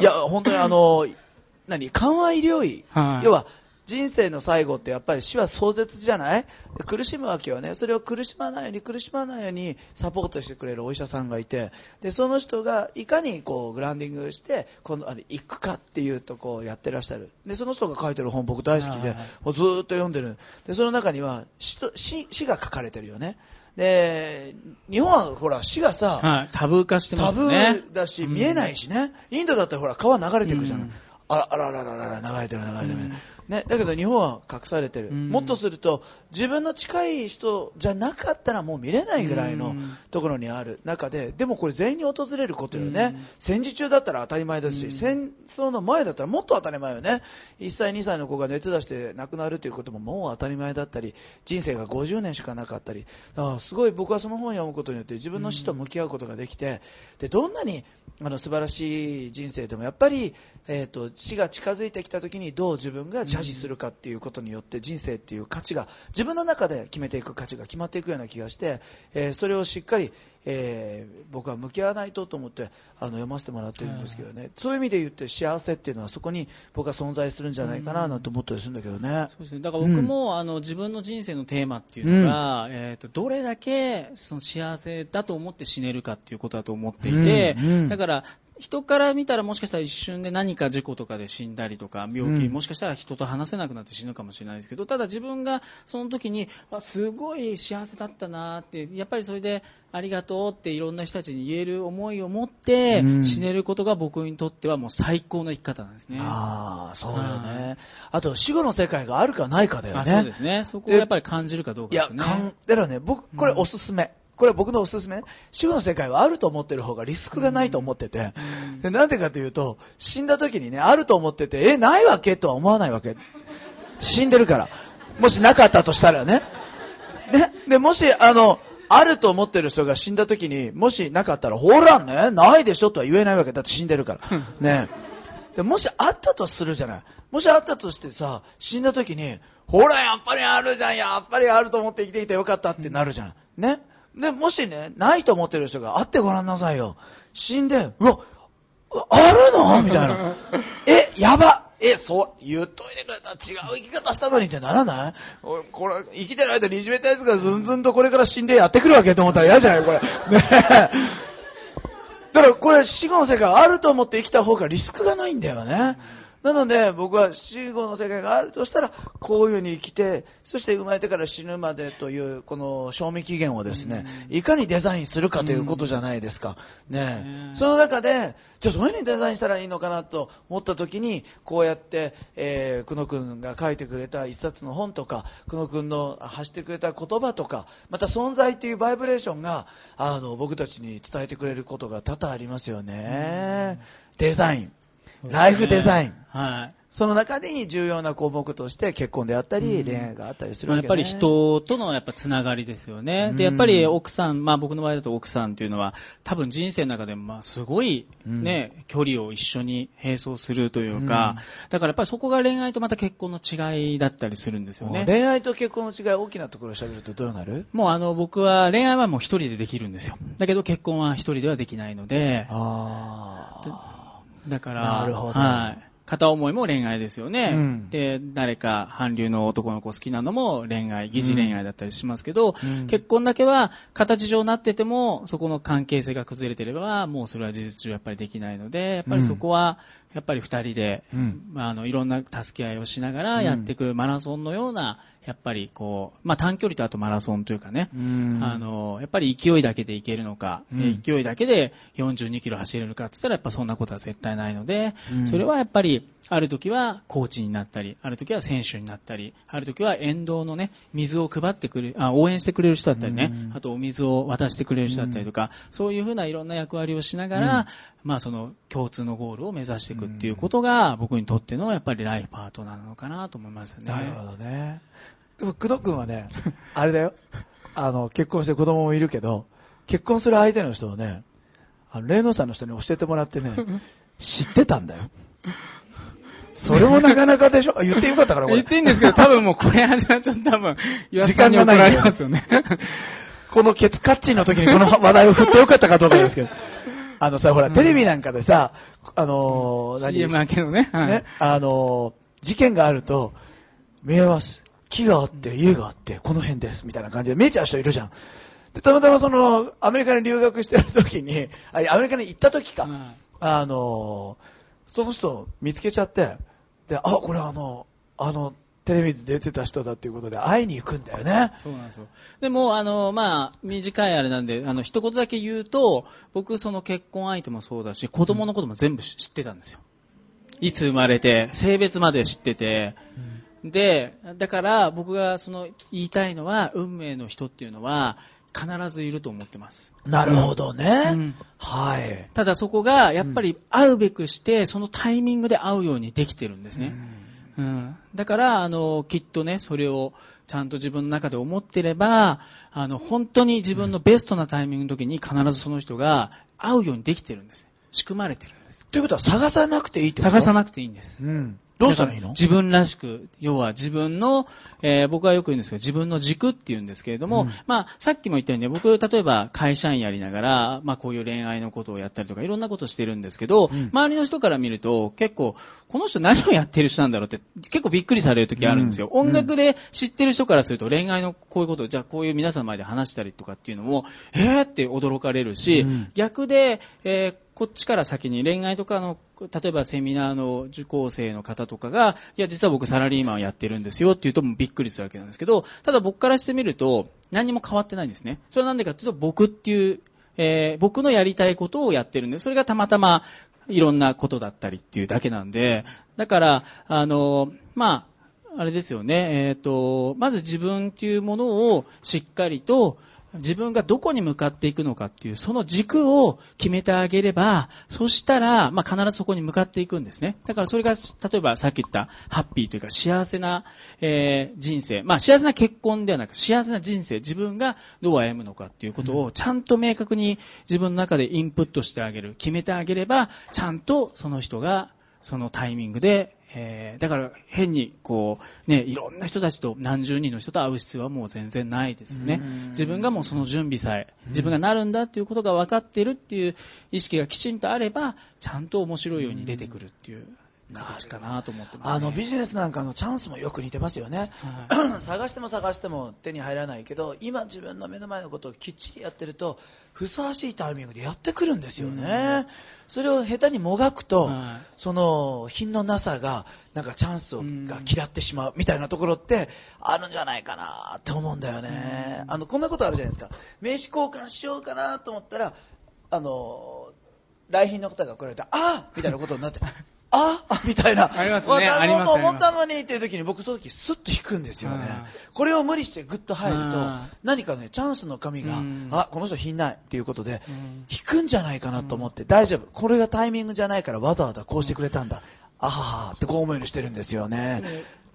いや、本当にあの、何緩和医療医。はい要は、人生の最後ってやっぱり死は壮絶じゃない？で苦しむわけよね。それを苦しまないように苦しまないようにサポートしてくれるお医者さんがいて、で、その人がいかにこうグランディングして、この、あの、行くかっていうとこうやってらっしゃる。で、その人が書いてる本僕大好きでもうずーっと読んでる。で、その中には死と死、死が書かれてるよね。で、日本はほら死がさ、はい、タブー化してまタブすね。ーだし、うん見えないしね。インドだったらほら、川流れていくじゃない。うんあらあららららら、流れてる流れてる。うんね、だけど日本は隠されてる。うん。もっとすると、自分の近い人じゃなかったらもう見れないぐらいのうん。ところにある中で、でもこれ全員に訪れることよね。うん。戦時中だったら当たり前ですし、うん。戦争の前だったらもっと当たり前よね。1歳、2歳の子が熱出して亡くなるということももう当たり前だったり、人生が50年しかなかったり、だからすごい僕はその本を読むことによって自分の死と向き合うことができて、でどんなにあの素晴らしい人生でもやっぱり、えー、と死が近づいてきた時にどう自分がジャッジするかっていうことによって人生っていう価値が自分の中で決めていく価値が決まっていくような気がして、えーそれをしっかり、えー僕は向き合わないとと思ってあの読ませてもらってるんですけどね、そういう意味で言って幸せっていうのはそこに僕は存在するんじゃないかななんて思ったりするんだけどね。そうですね。だから僕も、あの自分の人生のテーマっていうのが、えっ、とどれだけその幸せだと思って死ねるかっていうことだと思っていて、うん。うん。だから人から見たらもしかしたら一瞬で何か事故とかで死んだりとか、病気、うんもしかしたら人と話せなくなって死ぬかもしれないですけど、ただ自分がその時に、わすごい幸せだったなって、やっぱりそれでありがとうっていろんな人たちに言える思いを持ってうん死ねることが僕にとってはもう最高の生き方なんですね。ああ、そうだよはね。あと、死後の世界があるかないかだよね。あそうですね。そこをやっぱり感じるかどうかいや、ですね。かん、だからね、僕、これおすすめ。これは僕のおすすめ。死後の世界はあると思ってる方がリスクがないと思ってて。でなんでかというと、死んだ時にね、あると思ってて、え、ないわけとは思わないわけ。死んでるから。もしなかったとしたらね。ね？で、もし、あの、あると思ってる人が死んだ時に、もしなかったら、ほらね、ないでしょとは言えないわけ。だって死んでるから。ね。で、もしあったとするじゃない。もしあったとしてさ、死んだ時に、ほら、やっぱりあるじゃん、やっぱりあると思って生きてきてよかったってなるじゃん。ね？で、もしね、ないと思ってる人があってごらんなさいよ。死んで、うわ、あるの？みたいな。え、やばえ、そう、言っといてくれたら違う生き方したのにってならない？おいこれ、生きてる間にいじめたやつがずんずんとこれから死んでやってくるわけと思ったら嫌じゃない？これ。ねだからこれ死後の世界あると思って生きた方がリスクがないんだよね。なので僕は死後の世界があるとしたらこういうふうに生きてそして生まれてから死ぬまでというこの賞味期限をですねいかにデザインするかということじゃないですか。ねうんその中でじゃあどういうふうにデザインしたらいいのかなと思った時にこうやって、えー、久野君が書いてくれた一冊の本とか久野君の発してくれた言葉とかまた存在っていうバイブレーションがあの僕たちに伝えてくれることが多々ありますよね。デザイン。ライフデザイン。はい。その中に重要な項目として結婚であったり、うん恋愛があったりするわけ、ね、まあやっぱり人とのやっぱつながりですよね。で、やっぱり奥さん、まあ僕の場合だと奥さんっていうのは、多分人生の中でもまあすごいね、距離を一緒に並走するというか、だからやっぱりそこが恋愛とまた結婚の違いだったりするんですよね。恋愛と結婚の違い大きなところを喋るとどうなる？もうあの僕は恋愛はもう一人でできるんですよ。だけど結婚は一人ではできないので、ああ。だから、なるほどはい。片思いも恋愛ですよね。うんで、誰か韓流の男の子好きなのも恋愛、疑似恋愛だったりしますけど、うん結婚だけは形上なってても、そこの関係性が崩れてれば、もうそれは事実上やっぱりできないので、やっぱりそこは、やっぱり二人で、うん。まあ、あの、いろんな助け合いをしながらやっていくマラソンのような、やっぱりこう、まあ短距離とあとマラソンというかね、うん。あの、やっぱり勢いだけでいけるのか、うん。えー勢いだけで42キロ走れるかって言ったら、やっぱそんなことは絶対ないので、うん。それはやっぱり、ある時はコーチになったり、ある時は選手になったり、ある時は沿道のね、水を配ってくれる、あ、応援してくれる人だったりね、うんあとお水を渡してくれる人だったりとか、そういうふうないろんな役割をしながら、うんまあその共通のゴールを目指していくっていうことが、僕にとってのやっぱりライフパートナーなのかなと思いますね。なるほどね。でも、工藤君はね、あれだよ。あの、結婚して子供もいるけど、結婚する相手の人をね、あの、霊能さんの人に教えてもらってね、知ってたんだよ。それもなかなかでしょ？あ 言ってよかったから、これ言っ。ていいんですけど、多分もうこれ始まっちゃうと多分、岩田さんに怒られますよね。このケツカッチンの時にこの話題を振ってよかったかどうかですけど。あのさ、ほら、テレビなんかでさ、あのー、何？CM 明けのね。はいね、あのー、事件があると、見えます。木があって、家があって、この辺です。みたいな感じで見えちゃう人いるじゃん。で、たまたまその、アメリカに留学してる時に、あアメリカに行った時か、はいあのー、その人を見つけちゃって、で、あ、これあの、あの、テレビで出てた人だっていうことで会いに行くんだよね。そうなんですよ。でも、あの、まあ、短いあれなんで、あの、一言だけ言うと、僕、その結婚相手もそうだし、子供のことも全部知ってたんですよ。いつ生まれて、性別まで知ってて、で、だから僕がその言いたいのは、運命の人っていうのは、必ずいると思ってます。なるほどね。うんはい。ただそこが、やっぱり会うべくして、そのタイミングで会うようにできてるんですね。うん、だから、あの、きっとね、それをちゃんと自分の中で思ってれば、あの、本当に自分のベストなタイミングの時に必ずその人が会うようにできてるんです。仕組まれてる。ということは探さなくていいってこと？な探さなくていいんです。うん。どうしたらいいの？自分らしく、要は自分の、えー僕はよく言うんですけど、自分の軸って言うんですけれども、うんまあ、さっきも言ったようにね、僕、例えば会社員やりながら、まあ、こういう恋愛のことをやったりとか、いろんなことしてるんですけど、うん周りの人から見ると、結構、この人何をやってる人なんだろうって、結構びっくりされる時あるんですよ。うん音楽で知ってる人からすると、恋愛のこういうことを、じゃあこういう皆さんの前で話したりとかっていうのも、えーって驚かれるし、うん逆で、えーこっちから先に恋愛とかの、例えばセミナーの受講生の方とかが、いや、実は僕サラリーマンをやってるんですよって言うとびっくりするわけなんですけど、ただ僕からしてみると、何も変わってないんですね。それはなんでかっていうと、僕っていう、えー僕のやりたいことをやってるんで、それがたまたまいろんなことだったりっていうだけなんで、だから、あの、まあ、あれですよね、えっ、と、まず自分っていうものをしっかりと、自分がどこに向かっていくのかっていう、その軸を決めてあげれば、そしたら、まあ、必ずそこに向かっていくんですね。だからそれが、例えばさっき言ったハッピーというか幸せな、えー人生。まあ、幸せな結婚ではなく、幸せな人生、自分がどう歩むのかっていうことを、ちゃんと明確に自分の中でインプットしてあげる、決めてあげれば、ちゃんとその人が、そのタイミングで、えーだから変にこう、ね、いろんな人たちと何十人の人と会う必要はもう全然ないですよね。自分がもうその準備さえ、自分がなるんだっていうことが分かってるっていう意識がきちんとあれば、ちゃんと面白いように出てくるっていう形かなと思ってます、ね。あのビジネスなんかのチャンスもよく似てますよね、は 探しても探しても手に入らないけど今自分の目の前のことをきっちりやってるとふさわしいタイミングでやってくるんですよね、それを下手にもがくと、はその品のなさがなんかチャンスをうんが嫌ってしまうみたいなところってあるんじゃないかなって思うんだよね、あのこんなことあるじゃないですか。名刺交換しようかなと思ったらあの来賓の方が来られてああみたいなことになってああみたいな。ありますね渡ろうと思ったのにっていう時に僕その時スッと引くんですよね。はいこれを無理してグッと入るとはい何かねチャンスの神がうん。あこの人品ないっていうことでうん。引くんじゃないかなと思って大丈夫。これがタイミングじゃないからわざわざこうしてくれたんだ。あははってこう思うようにしてるんですよね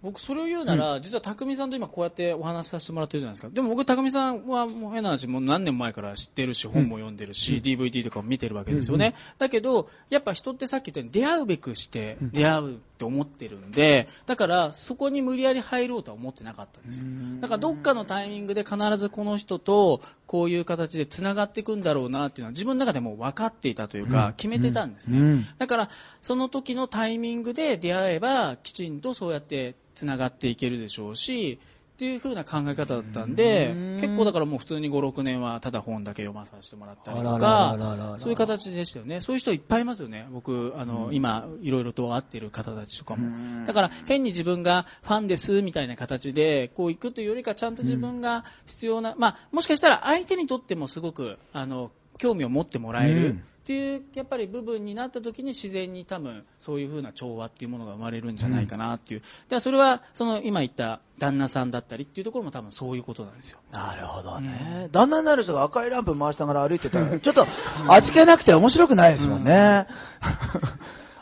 僕それを言うなら、実は匠さんと今こうやってお話しさせてもらってるじゃないですか。でも僕匠さんはもう変な話、もう何年前から知ってるし、本も読んでるし、DVD とかも見てるわけですよね。だけど、やっぱ人ってさっき言ったように出会うべくして出会うって思ってるんで、だからそこに無理やり入ろうとは思ってなかったんですよ。だからどっかのタイミングで必ずこの人とこういう形で繋がっていくんだろうなっていうのは自分の中でもう分かっていたというか、決めてたんですね。うんだから、その時のタイミングで出会えば、きちんとそうやって繋がっていけるでしょうし、っていう風な考え方だったんでうん、結構だからもう普通に5、6年はただ本だけ読まさせてもらったりとからそういう形でしたよね。そういう人いっぱいいますよね。僕、あの、今、いろいろと会ってる方たちとかも。だから、変に自分がファンですみたいな形で、こう行くというよりか、ちゃんと自分が必要な、まあ、もしかしたら相手にとってもすごく、あの、興味を持ってもらえる。うんっていうやっぱり部分になった時に自然に多分そういう風な調和っていうものが生まれるんじゃないかなっていう、だからそれはその今言った旦那さんだったりっていうところも多分そういうことなんですよ。なるほどね、旦那になる人が赤いランプ回しながら歩いてたらちょっと味気なくて面白くないですもんね、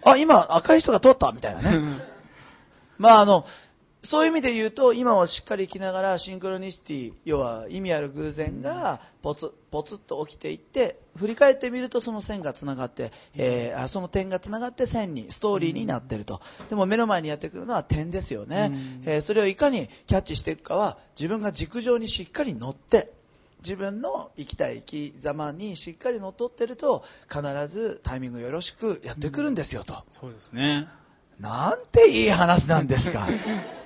あ今赤い人が通ったみたいなね。まああのそういう意味で言うと、今をしっかり生きながら、シンクロニシティ、要は意味ある偶然がポツポツッと起きていって、振り返ってみるとその線がつながって、えーあその点がつながって線に、ストーリーになっていると。でも目の前にやってくるのは点ですよね。えーそれをいかにキャッチしていくかは、自分が軸上にしっかり乗って、自分の生きたい生き様にしっかり乗っ取ってると、必ずタイミングよろしくやってくるんですよと。そうですね。なんていい話なんですか。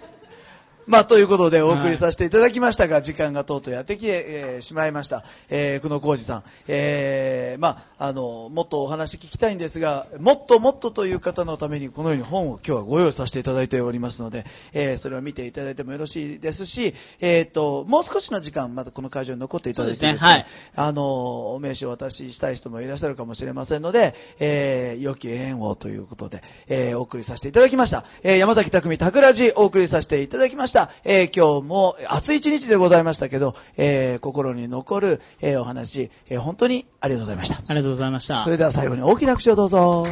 まあ、ということでお送りさせていただきましたが、時間がとうとうやってきて、えーしまいました。えー、久野浩二さん。えー、まあ、あの、もっとお話聞きたいんですが、もっともっとという方のためにこのように本を今日はご用意させていただいておりますので、えー、それを見ていただいてもよろしいですし、えっ、と、もう少しの時間、まだこの会場に残っていただいてはいあの、お名刺をお渡ししたい人もいらっしゃるかもしれませんので、えー、良き縁をということで、えー、お送りさせていただきました。えー、山崎匠桜寺お送りさせていただきました。えー、今日も暑い一日でございましたけど、えー、心に残る、えー、お話、えー、本当にありがとうございました。ありがとうございましたそ。れでは最後に大きな口をどうぞ。